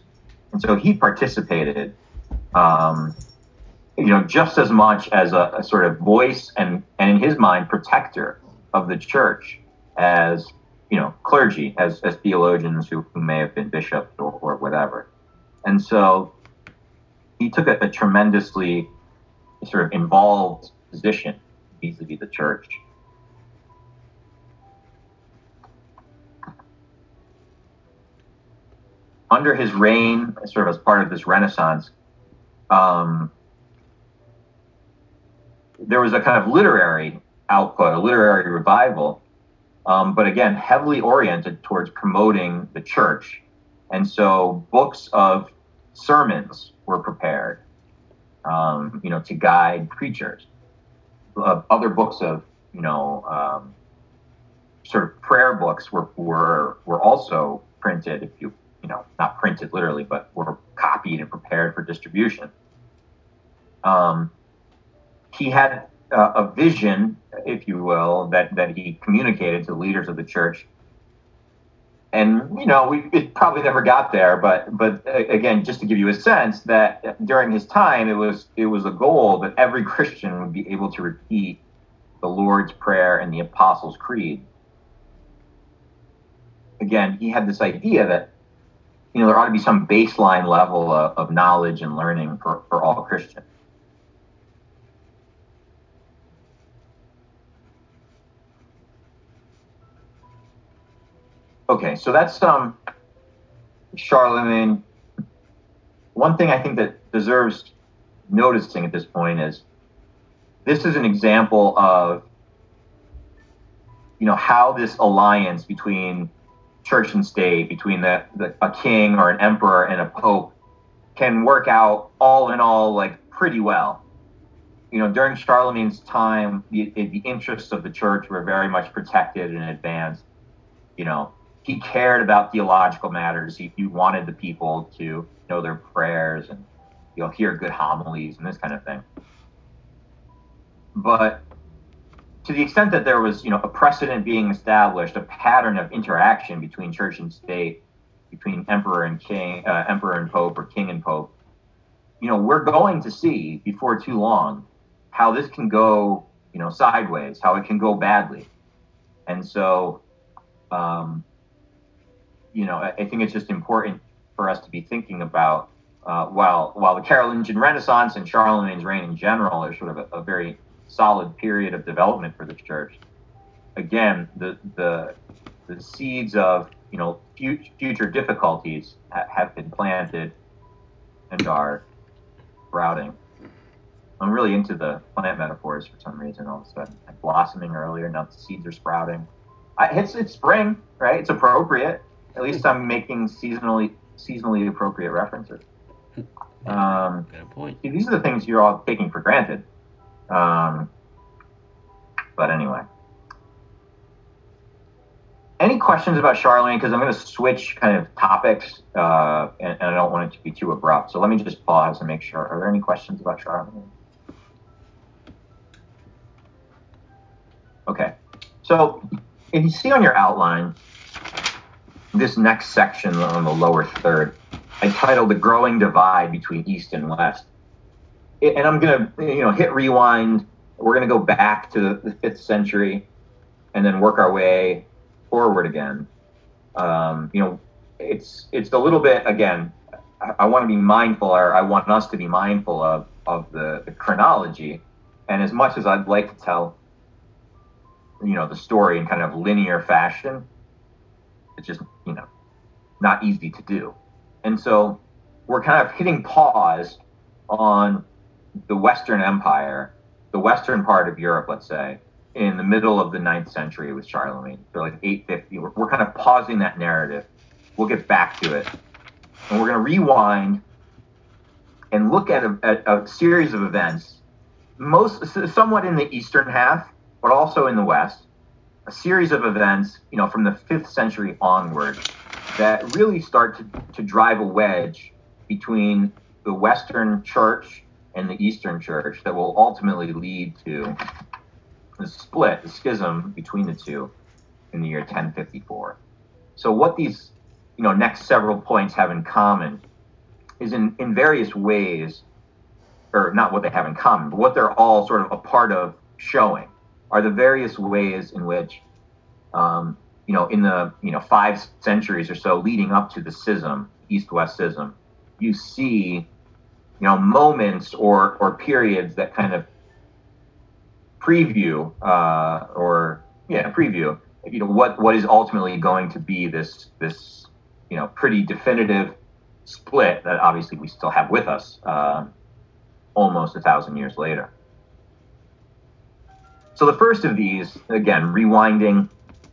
And so he participated, um, you know, just as much as a, a, sort of voice and, and in his mind, protector of the church as, you know, clergy, as, as theologians who, who may have been bishops or, or whatever. And so he took a, a tremendously sort of involved position vis-a-vis the church. under his reign, sort of as part of this renaissance, um, there was a kind of literary output, a literary revival, um, but again, heavily oriented towards promoting the church. And so books of sermons were prepared, um, you know, to guide preachers. Uh, other books of, you know, um, sort of prayer books were, were, were also printed, if you you know, not printed literally, but were copied and prepared for distribution. Um, he had uh, a vision, if you will, that, that he communicated to the leaders of the church. And you know, we it probably never got there, but but uh, again, just to give you a sense that during his time, it was it was a goal that every Christian would be able to repeat the Lord's Prayer and the Apostles' Creed. Again, he had this idea that you know, there ought to be some baseline level of, of knowledge and learning for, for all Christians. Okay, so that's um, Charlemagne. One thing I think that deserves noticing at this point is this is an example of you know how this alliance between church and state, between the, the, a king or an emperor and a pope, can work out all in all like pretty well. You know, during Charlemagne's time, the, the interests of the church were very much protected and advanced. You know, he cared about theological matters. He, he wanted the people to know their prayers and you know hear good homilies and this kind of thing. But to the extent that there was, you know, a precedent being established, a pattern of interaction between church and state, between emperor and king, uh, emperor and pope, or king and pope, you know, we're going to see before too long how this can go, you know, sideways, how it can go badly, and so, um, you know, I, I think it's just important for us to be thinking about uh, while while the Carolingian Renaissance and Charlemagne's reign in general are sort of a, a very solid period of development for the church. Again, the the the seeds of you know future difficulties ha- have been planted and are sprouting. I'm really into the plant metaphors for some reason. All of a sudden, I'm blossoming earlier. Now the seeds are sprouting. I, it's it's spring, right? It's appropriate. At least I'm making seasonally seasonally appropriate references. Um, Good point. These are the things you're all taking for granted. Um, but anyway. any questions about Charlemagne? Because I'm going to switch kind of topics, uh, and, and, I don't want it to be too abrupt. So let me just pause and make sure. Are there any questions about Charlemagne? Okay. So if you see on your outline, this next section on the lower third, I titled "The Growing Divide Between East and West," and I'm going to you know hit rewind. We're going to go back to the fifth century, and then work our way forward again. Um, you know, it's it's a little bit again. I, I want to be mindful, or I want us to be mindful of of the, the chronology. And as much as I'd like to tell, you know, the story in kind of linear fashion, it's just you know not easy to do. And so we're kind of hitting pause on the Western Empire, the western part of Europe, let's say, in the middle of the ninth century with Charlemagne. So like 850, we're, we're kind of pausing that narrative. We'll get back to it. And we're going to rewind and look at a, at a series of events, most somewhat in the eastern half, but also in the west, a series of events, you know, from the fifth century onward that really start to, to drive a wedge between the Western church and the Eastern church that will ultimately lead to the split, the schism between the two in the year 1054. So what these, you know, next several points have in common is in, in various ways, or not what they have in common, but what they're all sort of a part of showing are the various ways in which, um, you know, in the, you know, five centuries or so leading up to the schism, East-West schism, you see, you know, moments or, or periods that kind of preview uh, or yeah preview you know what what is ultimately going to be this this you know pretty definitive split that obviously we still have with us uh, almost a thousand years later. So the first of these, again, rewinding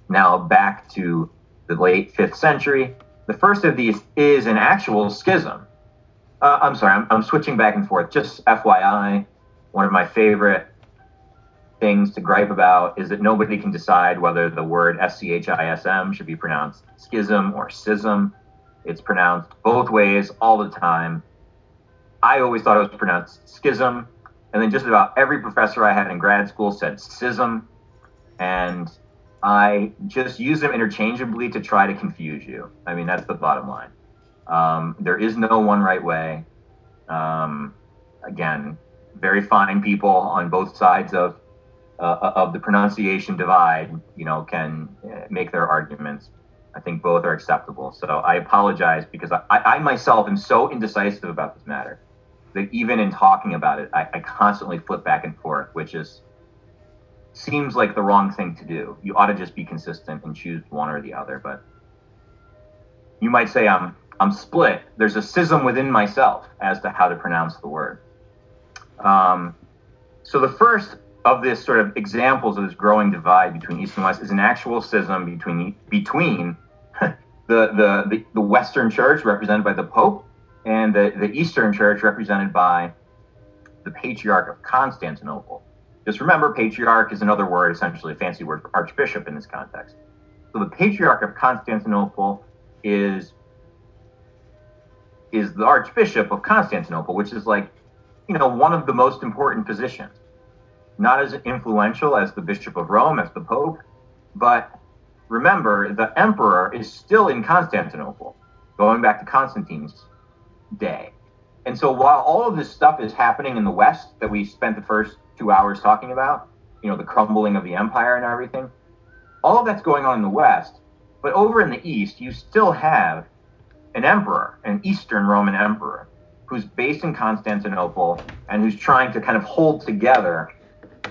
now back to the late fifth century, the first of these is an actual schism. Uh, I'm sorry, I'm, I'm switching back and forth. Just FYI, one of my favorite things to gripe about is that nobody can decide whether the word S-C-H-I-S-M should be pronounced schism or schism. It's pronounced both ways all the time. I always thought it was pronounced schism. And then just about every professor I had in grad school said schism. And I just use them interchangeably to try to confuse you. I mean, that's the bottom line. Um, there is no one right way. Um, again, very fine people on both sides of uh, of the pronunciation divide, you know, can uh, make their arguments. I think both are acceptable. So I apologize because I, I myself am so indecisive about this matter that even in talking about it, I, I constantly flip back and forth, which is seems like the wrong thing to do. You ought to just be consistent and choose one or the other. But you might say I'm I'm split. There's a schism within myself as to how to pronounce the word. Um, so the first of this sort of examples of this growing divide between East and West is an actual schism between between the, the, the, the Western Church represented by the Pope and the, the Eastern Church represented by the Patriarch of Constantinople. Just remember, patriarch is another word, essentially a fancy word for archbishop in this context. So the Patriarch of Constantinople is is the Archbishop of Constantinople, which is like, you know, one of the most important positions not as influential as the Bishop of Rome, as the Pope, but remember, the emperor is still in Constantinople, going back to Constantine's day. And so while all of this stuff is happening in the West that we spent the first two hours talking about, you know, the crumbling of the empire and everything, all of that's going on in the West. But over in the East, you still have an emperor, an Eastern Roman emperor, who's based in Constantinople and who's trying to kind of hold together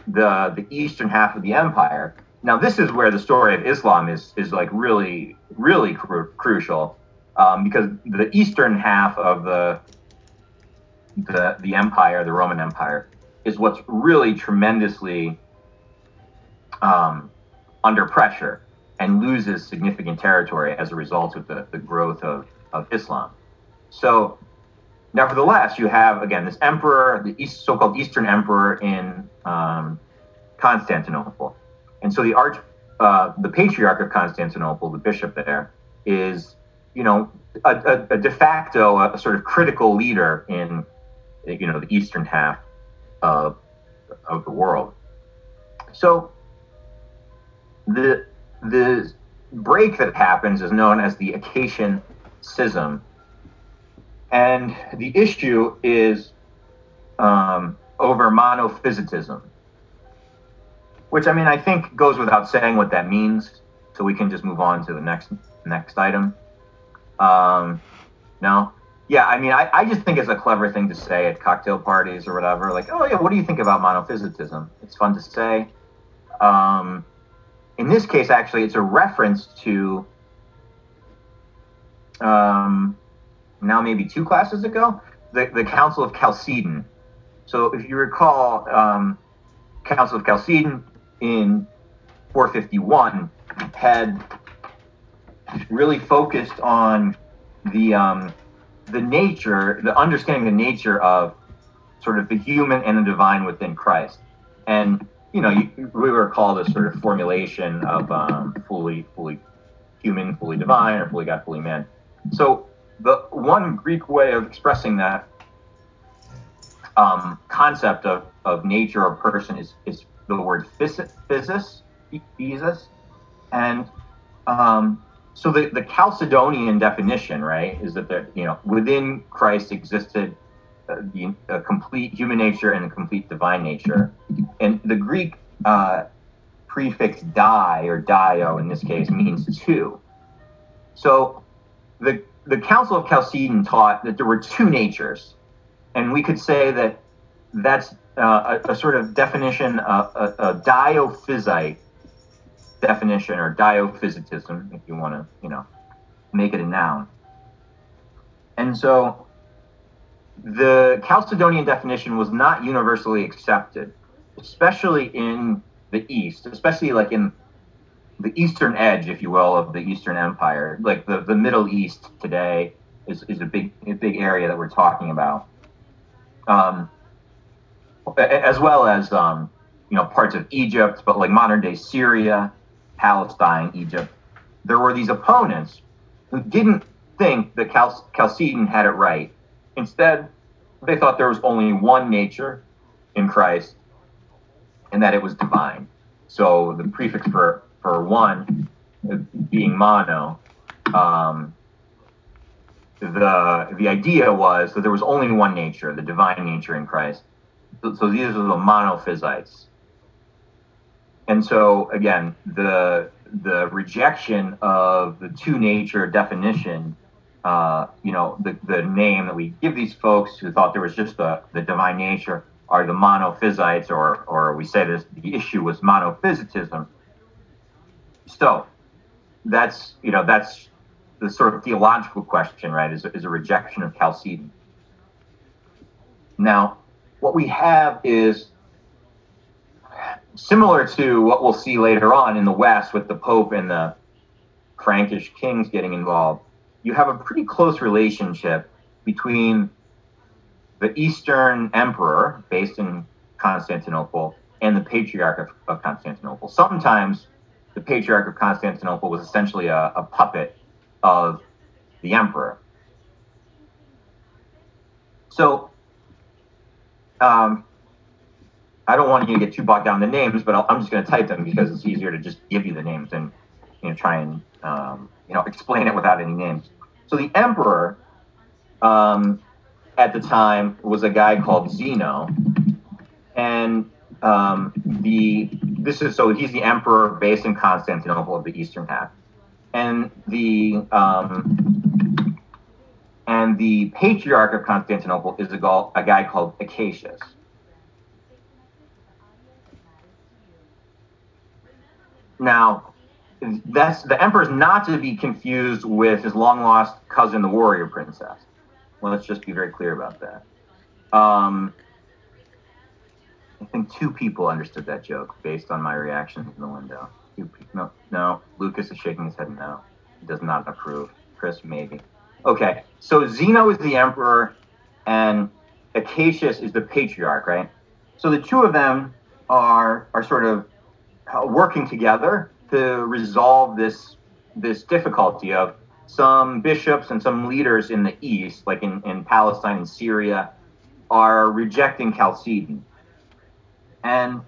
the the eastern half of the empire. Now, this is where the story of Islam is is like really really cru- crucial um, because the eastern half of the the the empire, the Roman Empire, is what's really tremendously um, under pressure and loses significant territory as a result of the, the growth of, of Islam. So Nevertheless, you have again this emperor, the East, so-called Eastern Emperor in um, Constantinople, and so the arch uh, the Patriarch of Constantinople, the bishop there, is you know a, a, a de facto, a, sort of critical leader in you know the eastern half of of the world. So the the break that happens is known as the Acacian Schism, and the issue is um, over monophysitism, which I mean I think goes without saying what that means. So we can just move on to the next next item. Um, no, yeah, I mean I, I just think it's a clever thing to say at cocktail parties or whatever. Like, oh yeah, what do you think about monophysitism? It's fun to say. Um, in this case, actually, it's a reference to um, now maybe two classes ago, the, the Council of Chalcedon. So if you recall, um, Council of Chalcedon in 451 had really focused on the um, the nature, the understanding the nature of sort of the human and the divine within Christ. And you know, you, we were called a sort of formulation of um, fully, fully human, fully divine, or fully God, fully man. So the one Greek way of expressing that um, concept of, of nature or person is, is the word physis, physis, physis. and um, so the, the Chalcedonian definition, right, is that there, you know, within Christ existed uh, the a complete human nature and a complete divine nature, and the Greek uh, prefix "di" or "dio" in this case means two. So the the Council of Chalcedon taught that there were two natures, and we could say that that's uh, a, a, sort of definition, uh, a, a diophysite definition or diophysitism, if you want to, you know, make it a noun. And so the Chalcedonian definition was not universally accepted, especially in the East, especially like in the eastern edge, if you will, of the Eastern Empire. Like the, the Middle East today is, is a big a big area that we're talking about. Um, as well as um, you know parts of Egypt, but like modern day Syria, Palestine, Egypt. There were these opponents who didn't think that Chalcedon had it right. Instead, they thought there was only one nature in Christ and that it was divine. So the prefix for, for one being mono, um, the, the idea was that there was only one nature, the divine nature in Christ. So, so these are the monophysites. And so again, the the rejection of the two nature definition uh, you know, the, the name that we give these folks who thought there was just the, the divine nature are the monophysites, or, or we say this, the issue was monophysitism. So that's, you know, that's the sort of theological question, right, is, is a rejection of Chalcedon. Now, what we have is similar to what we'll see later on in the West with the Pope and the Frankish kings getting involved you have a pretty close relationship between the Eastern Emperor, based in Constantinople, and the Patriarch of, of Constantinople. Sometimes the Patriarch of Constantinople was essentially a, a puppet of the Emperor. So, um, I don't want you to get too bogged down in the names, but i am just going to type them because it's easier to just give you the names and you know try and um, you know explain it without any names. So the emperor um, at the time was a guy called Zeno, and um, the this is so he's the emperor based in Constantinople of the eastern half, and the um, and the patriarch of Constantinople is a, a guy called Acacius. Now, that's the emperor's not to be confused with his long lost cousin, the warrior princess. Well, let's just be very clear about that. Um, I think two people understood that joke based on my reaction in the window. Two no, no. Lucas is shaking his head no. He does not approve. Chris, maybe. Okay, so Zeno is the emperor, and Acacius is the patriarch, right? So the two of them are are sort of Uh, working together to resolve this this difficulty of some bishops and some leaders in the east, like in, in Palestine and Syria, are rejecting Chalcedon. And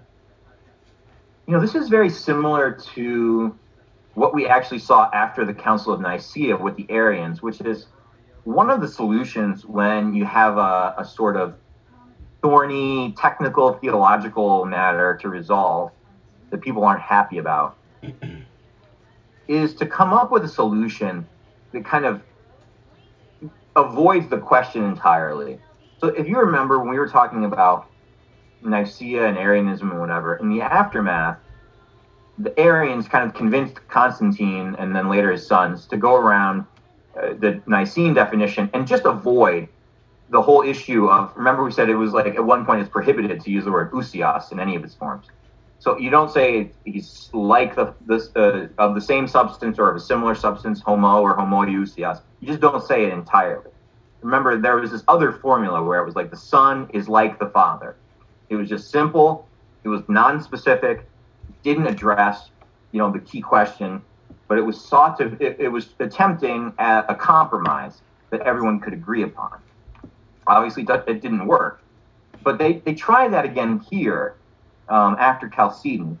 you know, this is very similar to what we actually saw after the Council of Nicaea with the Arians, which is one of the solutions when you have a, a sort of thorny technical theological matter to resolve that people aren't happy about is to come up with a solution that kind of avoids the question entirely. So if you remember when we were talking about Nicaea and Arianism and whatever, in the aftermath, the Arians kind of convinced Constantine and then later his sons to go around uh, the Nicene definition and just avoid the whole issue of remember we said it was like at one point it's prohibited to use the word usios in any of its forms. So you don't say he's like the this uh, of the same substance or of a similar substance, homo or homoousios. You just don't say it entirely. Remember, there was this other formula where it was like the son is like the father. It was just simple. It was non-specific. Didn't address, you know, the key question, but it was sought to. It, it was attempting at a compromise that everyone could agree upon. Obviously, it didn't work, but they they tried that again here um, after Chalcedon,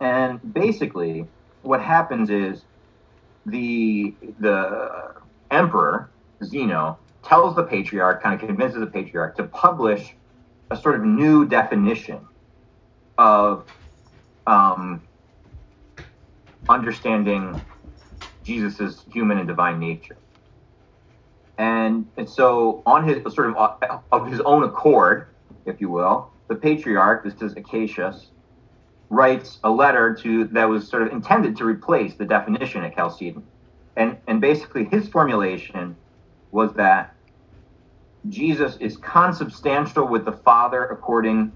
and basically what happens is the the emperor Zeno tells the patriarch, kind of convinces the patriarch to publish a sort of new definition of um, understanding Jesus's human and divine nature. And, and so, on his sort of of his own accord, if you will, the patriarch, this is Acacius, writes a letter to that was sort of intended to replace the definition at Chalcedon. And, and basically, his formulation was that Jesus is consubstantial with the Father according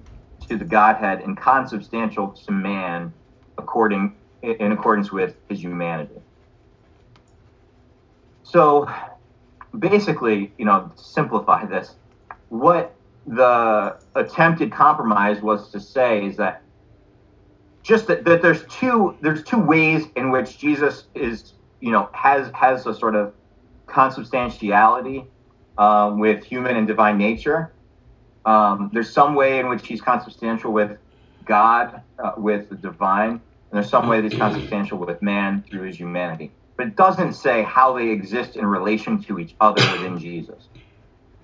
to the Godhead and consubstantial to man according in accordance with his humanity. So basically, you know, simplify this, what the attempted compromise was to say is that just that, that there's two there's two ways in which Jesus is you know has has a sort of consubstantiality um, with human and divine nature. Um, there's some way in which he's consubstantial with God, uh, with the divine, and there's some way that he's consubstantial with man through his humanity. But it doesn't say how they exist in relation to each other within Jesus.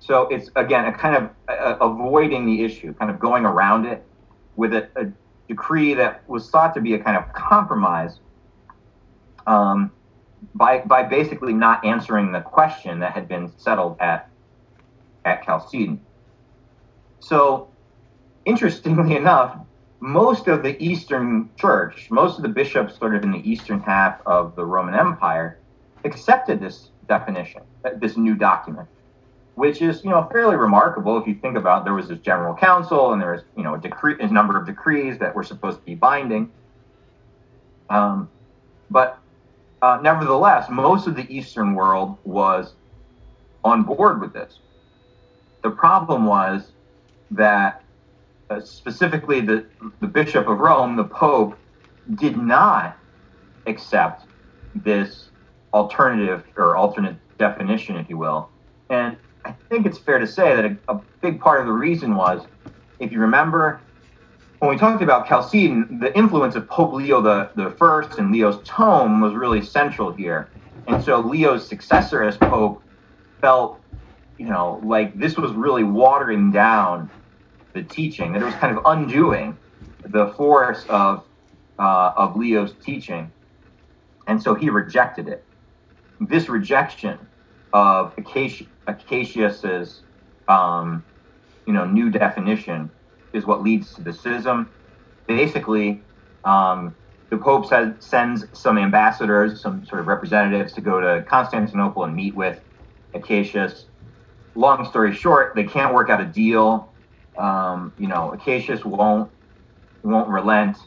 So it's again a kind of uh, avoiding the issue, kind of going around it with a, a, decree that was thought to be a kind of compromise um, by by basically not answering the question that had been settled at at Chalcedon. So, interestingly enough, most of the Eastern Church, most of the bishops sort of in the eastern half of the Roman Empire, accepted this definition, this new document which is you know fairly remarkable if you think about there was this general council and there was you know a decree a number of decrees that were supposed to be binding. Um, but uh, nevertheless most of the eastern world was on board with this. The problem was that uh, specifically the the bishop of rome the pope did not accept this alternative or alternate definition if you will. And I think it's fair to say that a, a, big part of the reason was, if you remember, when we talked about Chalcedon, the influence of Pope Leo the, the First and Leo's tome was really central here. And so Leo's successor as Pope felt, you know, like this was really watering down the teaching, that it was kind of undoing the force of uh, of Leo's teaching. And so he rejected it. This rejection of Acacia, Acacius's, um, you know, new definition is what leads to the schism. Basically, um, the Pope sends some ambassadors, some sort of representatives, to go to Constantinople and meet with Acacius. Long story short, they can't work out a deal. Um, you know, Acacius won't won't relent.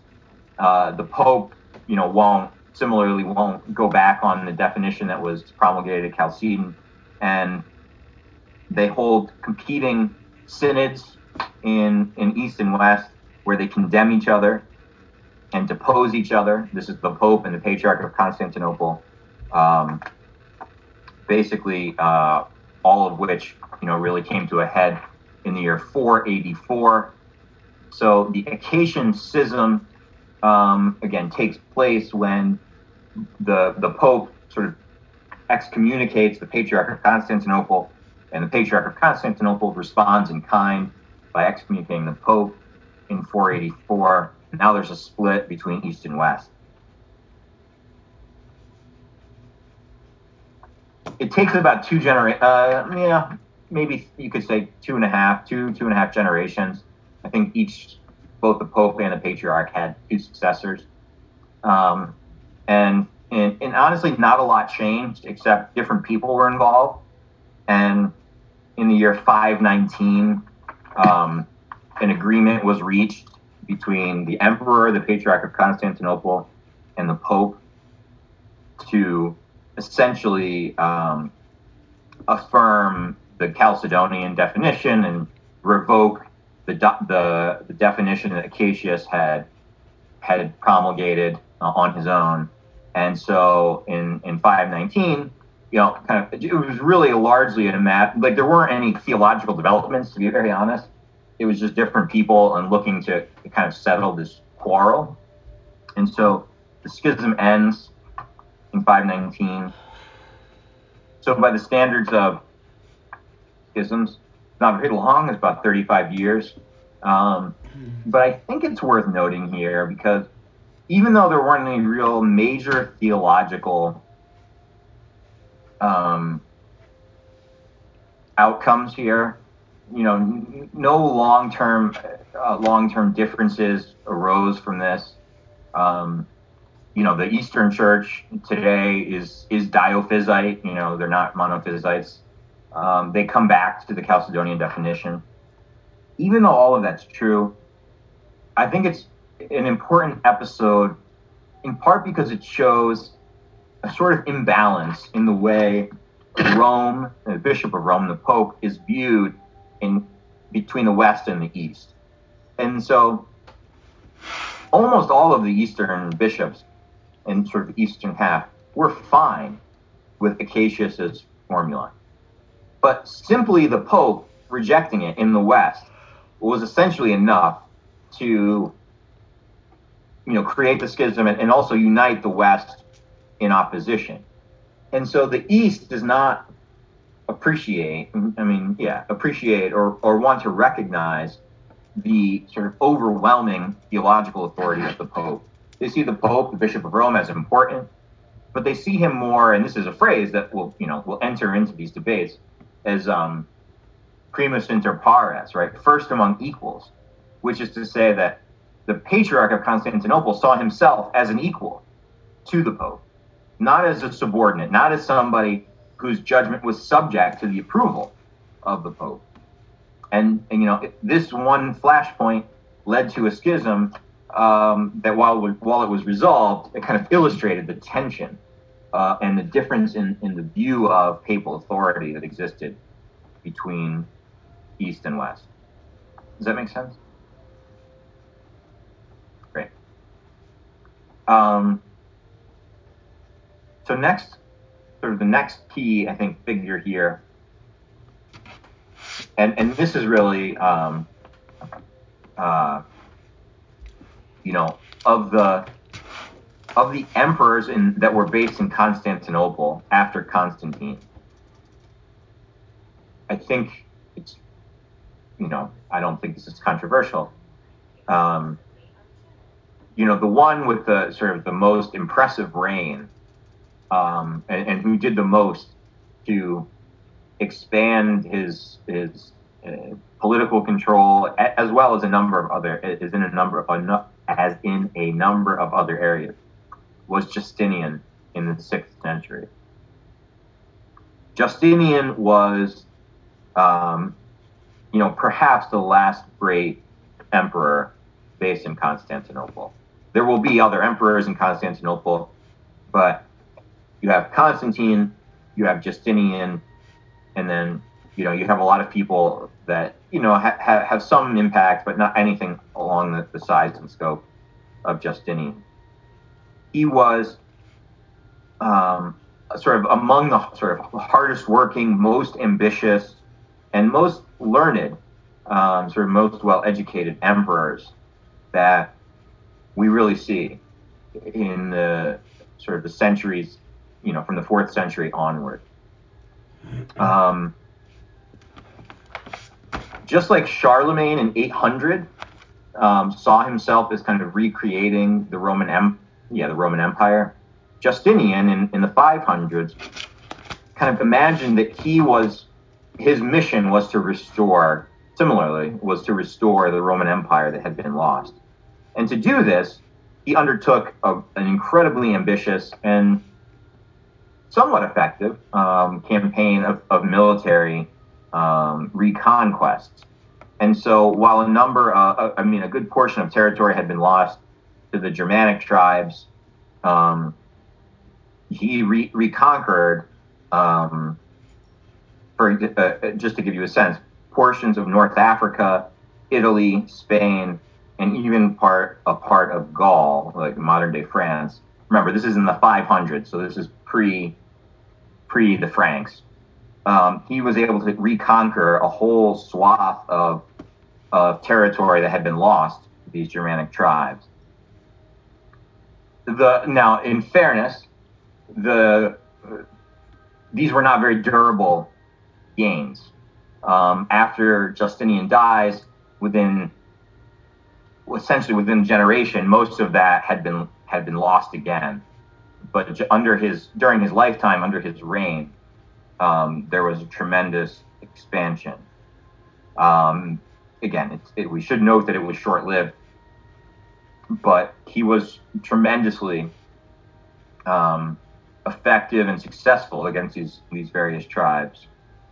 Uh, the Pope, you know, won't similarly won't go back on the definition that was promulgated at Chalcedon, and they hold competing synods in in East and West where they condemn each other. and depose each other. This is the Pope and the Patriarch of Constantinople. Um, basically, uh, all of which you know really came to a head in the year 484. So the Acacian Schism um, again takes place when the the Pope sort of excommunicates the Patriarch of Constantinople, and the Patriarch of Constantinople responds in kind by excommunicating the Pope in 484. Now there's a split between East and West. It takes about two generations, uh, yeah, maybe you could say two and a half, two, two and a half generations. I think each, both the Pope and the Patriarch had two successors. Um, and, and, and honestly, not a lot changed except different people were involved. And in the year 519, um, an agreement was reached between the emperor, the patriarch of Constantinople, and the pope to essentially um, affirm the Chalcedonian definition and revoke the, the, the definition that Acacius had had promulgated uh, on his own. And so in, in 519, you know, kind of, it was really largely a map. Like there weren't any theological developments, to be very honest. It was just different people and looking to, kind of settle this quarrel. And so the schism ends in 519. So by the standards of schisms, not very long, it's about 35 years. Um, but I think it's worth noting here because even though there weren't any real major theological um, outcomes here, you know, no long-term uh, long-term differences arose from this. Um, you know, the Eastern Church today is is diophysite. You know, they're not monophysites. Um, they come back to the Chalcedonian definition. Even though all of that's true, I think it's an important episode, in part because it shows a sort of imbalance in the way Rome, the Bishop of Rome, the Pope, is viewed in between the West and the East. And so almost all of the Eastern bishops in sort of Eastern half were fine with Acacius's formula. But simply the Pope rejecting it in the West was essentially enough to you know create the schism and also unite the West in opposition. And so the East does not appreciate, I mean, yeah, appreciate or, or want to recognize the sort of overwhelming theological authority of the Pope. They see the Pope, the Bishop of Rome, as important, but they see him more, and this is a phrase that will, you know, will enter into these debates as um, primus inter pares, right? First among equals, which is to say that the Patriarch of Constantinople saw himself as an equal to the Pope, not as a subordinate, not as somebody whose judgment was subject to the approval of the Pope. And, and you know, this one flashpoint led to a schism um, that while, while it was resolved, it kind of illustrated the tension uh, and the difference in, in the view of papal authority that existed between East and West. Does that make sense? Great. Um, so next, sort of the next key, I think, figure here, and and this is really, um, uh, you know, of the of the emperors in, that were based in Constantinople after Constantine. I think it's, you know, I don't think this is controversial. Um, you know, the one with the sort of the most impressive reign um, and, and, who did the most to expand his his uh, political control as well as a number of other is in a number of as in a number of other areas was Justinian in the sixth century. Justinian was, um, you know, perhaps the last great emperor based in Constantinople. There will be other emperors in Constantinople, but you have Constantine, you have Justinian, and then you know you have a lot of people that you know ha- ha- have some impact, but not anything along the, the size and scope of Justinian. He was um, sort of among the sort of hardest working, most ambitious, and most learned, um, sort of most well educated emperors that we really see in the sort of the centuries, you know, from the fourth century onward. Um, just like Charlemagne in 800 um, saw himself as kind of recreating the Roman em- yeah the Roman Empire, Justinian in, in the 500s kind of imagined that he was his mission was to restore similarly was to restore the Roman Empire that had been lost, and to do this he undertook a, an incredibly ambitious and somewhat effective um, campaign of, of military um, reconquest. And so, while a number, uh, I mean, a good portion of territory had been lost to the Germanic tribes, um, he re- reconquered, um, for uh, just to give you a sense, portions of North Africa, Italy, Spain, and even part a part of Gaul, like modern day France. Remember, this is in the 500s, so this is pre pre the Franks um, he was able to reconquer a whole swath of, of territory that had been lost to these Germanic tribes. The, now, in fairness, the, these were not very durable gains. Um, after Justinian dies, within essentially within a generation, most of that had been had been lost again. But under his during his lifetime, under his reign, um, there was a tremendous expansion. Um, again, it, we should note that it was short lived, but he was tremendously um, effective and successful against these, these various tribes.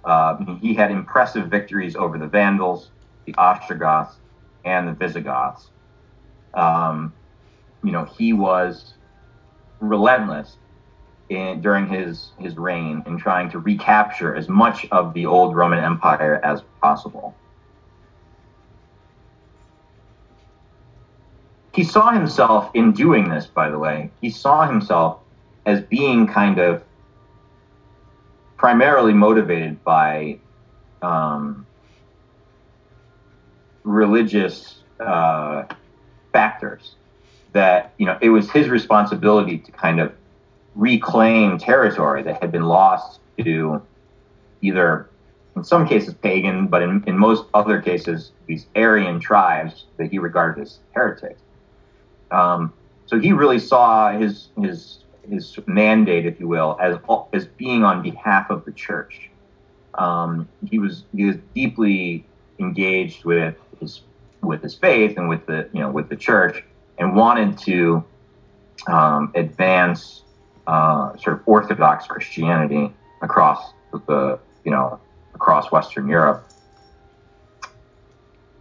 Uh, he had impressive victories over the Vandals, the Ostrogoths, and the Visigoths. Um, you know, he was relentless in, during his his reign in trying to recapture as much of the old Roman Empire as possible. He saw himself in doing this, by the way, he saw himself as being kind of primarily motivated by um, religious uh, factors. That you know, it was his responsibility to kind of reclaim territory that had been lost to either, in some cases, pagan, but in, in most other cases, these Arian tribes that he regarded as heretics. Um, so he really saw his his his mandate, if you will, as as being on behalf of the church. Um, he was he was deeply engaged with his with his faith and with the you know with the church, and wanted to um, advance uh, sort of Orthodox Christianity across the, you know, across Western Europe.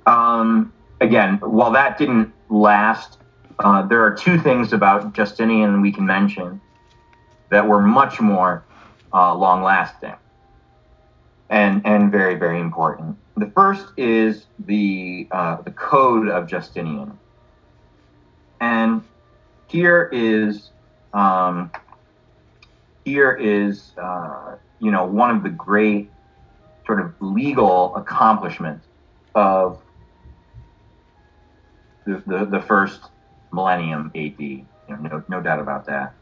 Um, again, while that didn't last, uh, there are two things about Justinian we can mention that were much more uh, long lasting and, and very, very important. The first is the, uh, the Code of Justinian. And here is um, here is, uh, you know, one of the great sort of legal accomplishments of the, the, the first millennium AD. You know, no, no doubt about that.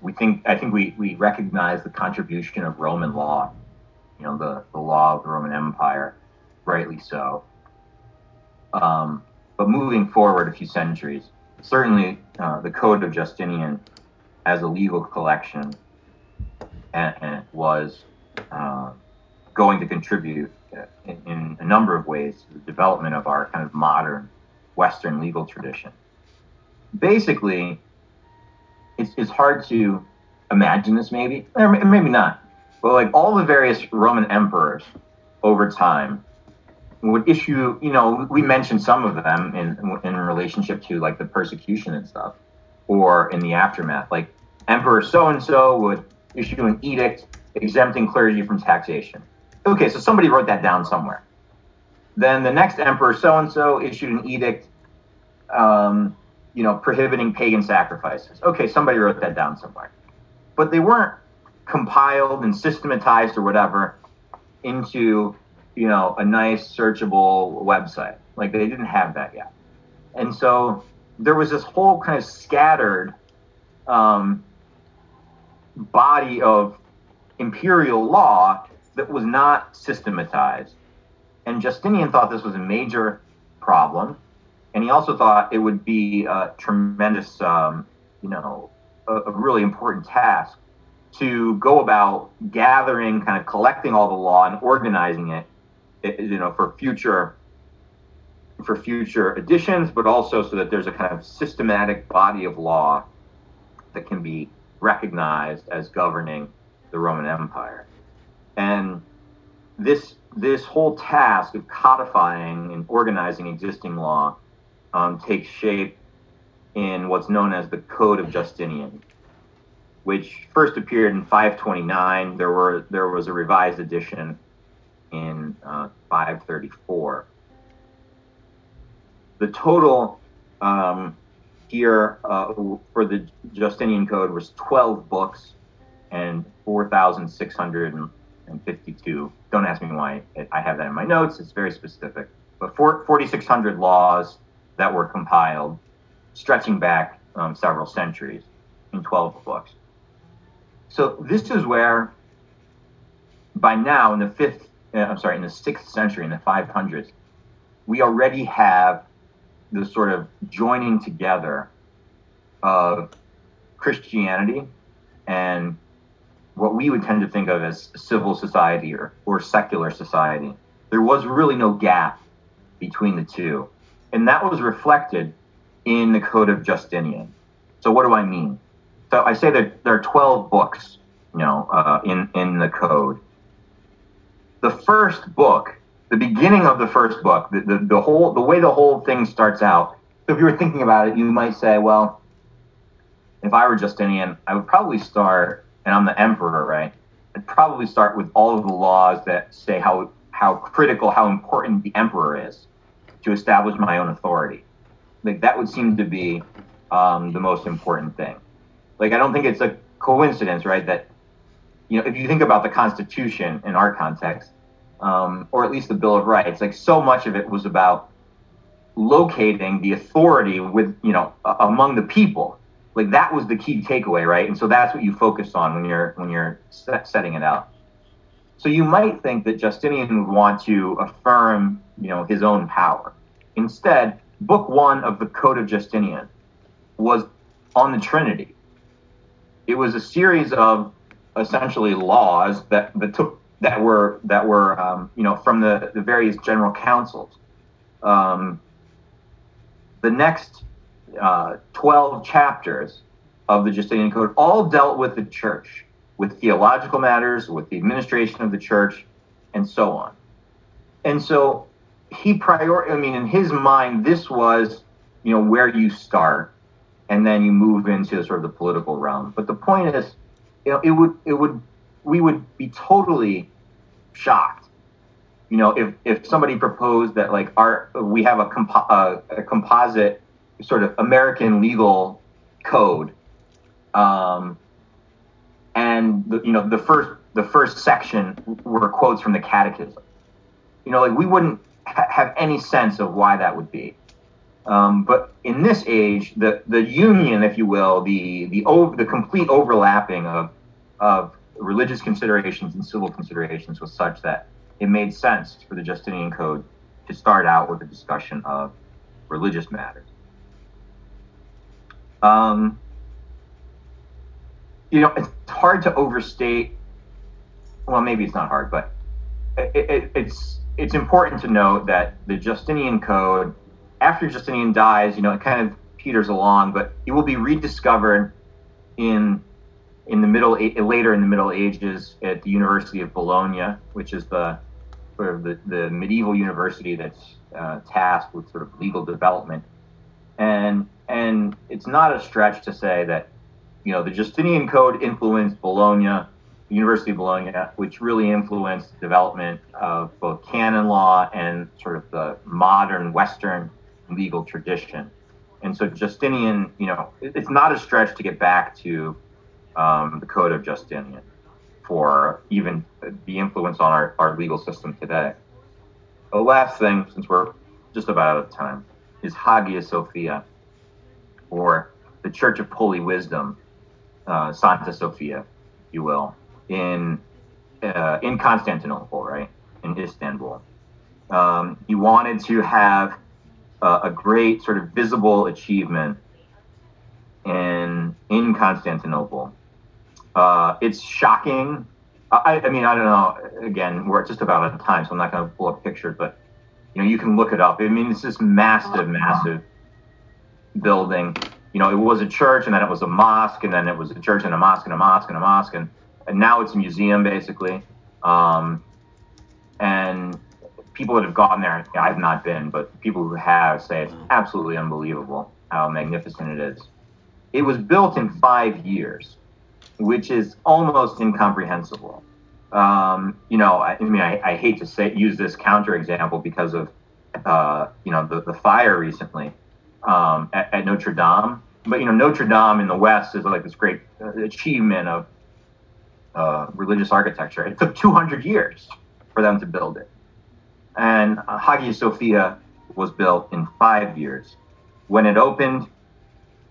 We think, I think we, we recognize the contribution of Roman law, you know, the, the law of the Roman Empire, rightly so. Um, but moving forward a few centuries, certainly uh, the Code of Justinian as a legal collection and, and was uh, going to contribute in, in, a number of ways to the development of our kind of modern Western legal tradition. Basically, it's, it's hard to imagine this maybe, or maybe not, but like all the various Roman emperors over time would issue, you know, we mentioned some of them in, in relationship to like the persecution and stuff, or in the aftermath. Like Emperor so and so would issue an edict exempting clergy from taxation. Okay, so somebody wrote that down somewhere. Then the next emperor, so and so, issued an edict um, you know, prohibiting pagan sacrifices. Okay, somebody wrote that down somewhere. But they weren't compiled and systematized or whatever into, you know, a nice searchable website. Like they didn't have that yet. And so there was this whole kind of scattered um, body of imperial law that was not systematized. And Justinian thought this was a major problem. And he also thought it would be a tremendous, um, you know, a, a really important task to go about gathering, kind of collecting all the law and organizing it, you know, for future for future editions, but also so that there's a kind of systematic body of law that can be recognized as governing the Roman Empire. And this this whole task of codifying and organizing existing law um, takes shape in what's known as the Code of Justinian, which first appeared in 529. There were there was a revised edition in uh, 534. The total um, here uh, for the Justinian Code was 12 books and 4,652. Don't ask me why I have that in my notes. It's very specific. But 4,600 laws that were compiled, stretching back um, several centuries in 12 books. So this is where, by now, in the fifth, I'm sorry, in the sixth century, in the 500s, we already have the sort of joining together of Christianity and what we would tend to think of as civil society or, or secular society. There was really no gap between the two. And that was reflected in the Code of Justinian. So what do I mean? So I say that there are 12 books, you know, uh, in, in the code. The first book, the beginning of the first book, the, the, the whole, the way the whole thing starts out. So if you were thinking about it, you might say, well, if I were Justinian, I would probably start, and I'm the emperor, right? I'd probably start with all of the laws that say how how critical, how important the emperor is to establish my own authority. Like that would seem to be um, the most important thing. Like I don't think it's a coincidence, right? That you know, if you think about the Constitution in our context, um, or at least the Bill of Rights, like so much of it was about locating the authority with you know among the people like that was the key takeaway, right? And so that's what you focus on when you're when you're set, setting it out. So you might think that Justinian would want to affirm, you know, his own power. Instead, book one of the Code of Justinian was on the Trinity. It was a series of essentially laws that, that took that were that were um, you know from the, the various general councils. Um, the next uh, 12 chapters of the Justinian Code all dealt with the church, with theological matters, with the administration of the church, and so on. And so he prior I mean, in his mind, this was, you know, where you start and then you move into sort of the political realm. But the point is, you know, it would it would we would be totally shocked, you know, if if somebody proposed that like our we have a, compo- uh, a composite sort of American legal code. Um, and the, you know the first the first section were quotes from the Catechism. You know, like we wouldn't ha- have any sense of why that would be. Um, but in this age, the the union, if you will, the the over, the complete overlapping of of religious considerations and civil considerations was such that it made sense for the Justinian Code to start out with a discussion of religious matters. Um, you know, it's hard to overstate. Well, maybe it's not hard, but it, it, it's it's important to note that the Justinian Code, after Justinian dies, you know, it kind of peters along, but it will be rediscovered in in the middle later in the Middle Ages at the University of Bologna, which is the sort of the, the medieval university that's uh, tasked with sort of legal development and and it's not a stretch to say that you know the Justinian Code influenced Bologna, the University of Bologna, which really influenced the development of both canon law and sort of the modern Western legal tradition. and so Justinian, you know, it's not a stretch to get back to um, the Code of Justinian for even the influence on our, our legal system today. The last thing, since we're just about out of time, is Hagia Sophia, or the Church of Holy Wisdom, uh, Santa Sophia, if you will, in uh, in Constantinople, right, in Istanbul. Um, he wanted to have uh, a great sort of visible achievement in in Constantinople. Uh, it's shocking. I, I mean, I don't know. Again, we're just about out of time, so I'm not going to pull up pictures, but you know, you can look it up. I mean, it's this massive, massive building. You know, it was a church, and then it was a mosque, and then it was a church and a mosque and a mosque and a mosque, and, and now it's a museum basically. Um, and people that have gone there, I have not been, but people who have say it's absolutely unbelievable how magnificent it is. It was built in five years, which is almost incomprehensible. Um, you know, I, I mean, I, I, hate to say use this counterexample because of uh, you know the, the fire recently um, at, at, Notre Dame, but you know Notre Dame in the West is like this great uh, achievement of uh, religious architecture. It took 200 years for them to build it and Hagia Sophia was built in five years. When it opened,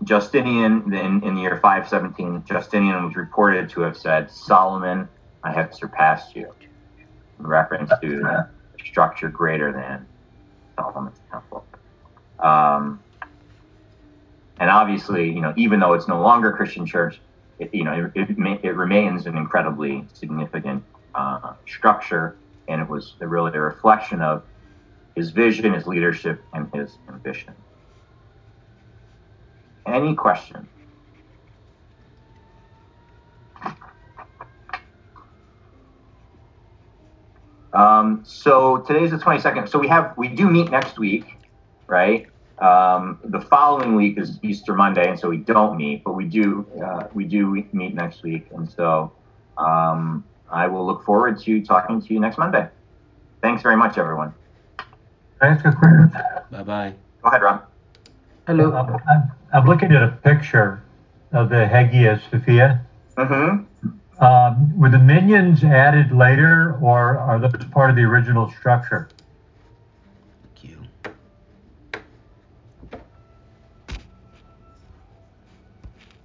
Justinian, in, in the year 517, Justinian was reported to have said, Solomon, I have surpassed you, in reference to a structure greater than Solomon's temple. Um, and obviously, you know, even though it's no longer a Christian church, it, you know, it, it, it remains an incredibly significant uh, structure and it was really a reflection of his vision, his leadership, and his ambition. Any question? Um, so today's the 22nd. So we have we do meet next week, right? Um, the following week is Easter Monday, and so we don't meet, but we do uh, we do meet next week, and so um, I will look forward to talking to you next Monday. Thanks very much, everyone. Can I ask a question? Bye bye. Go ahead, Rob. Hello. I'm, looking at a picture of the Hagia Sophia. Mm-hmm. Um, were the minions added later, or are those part of the original structure?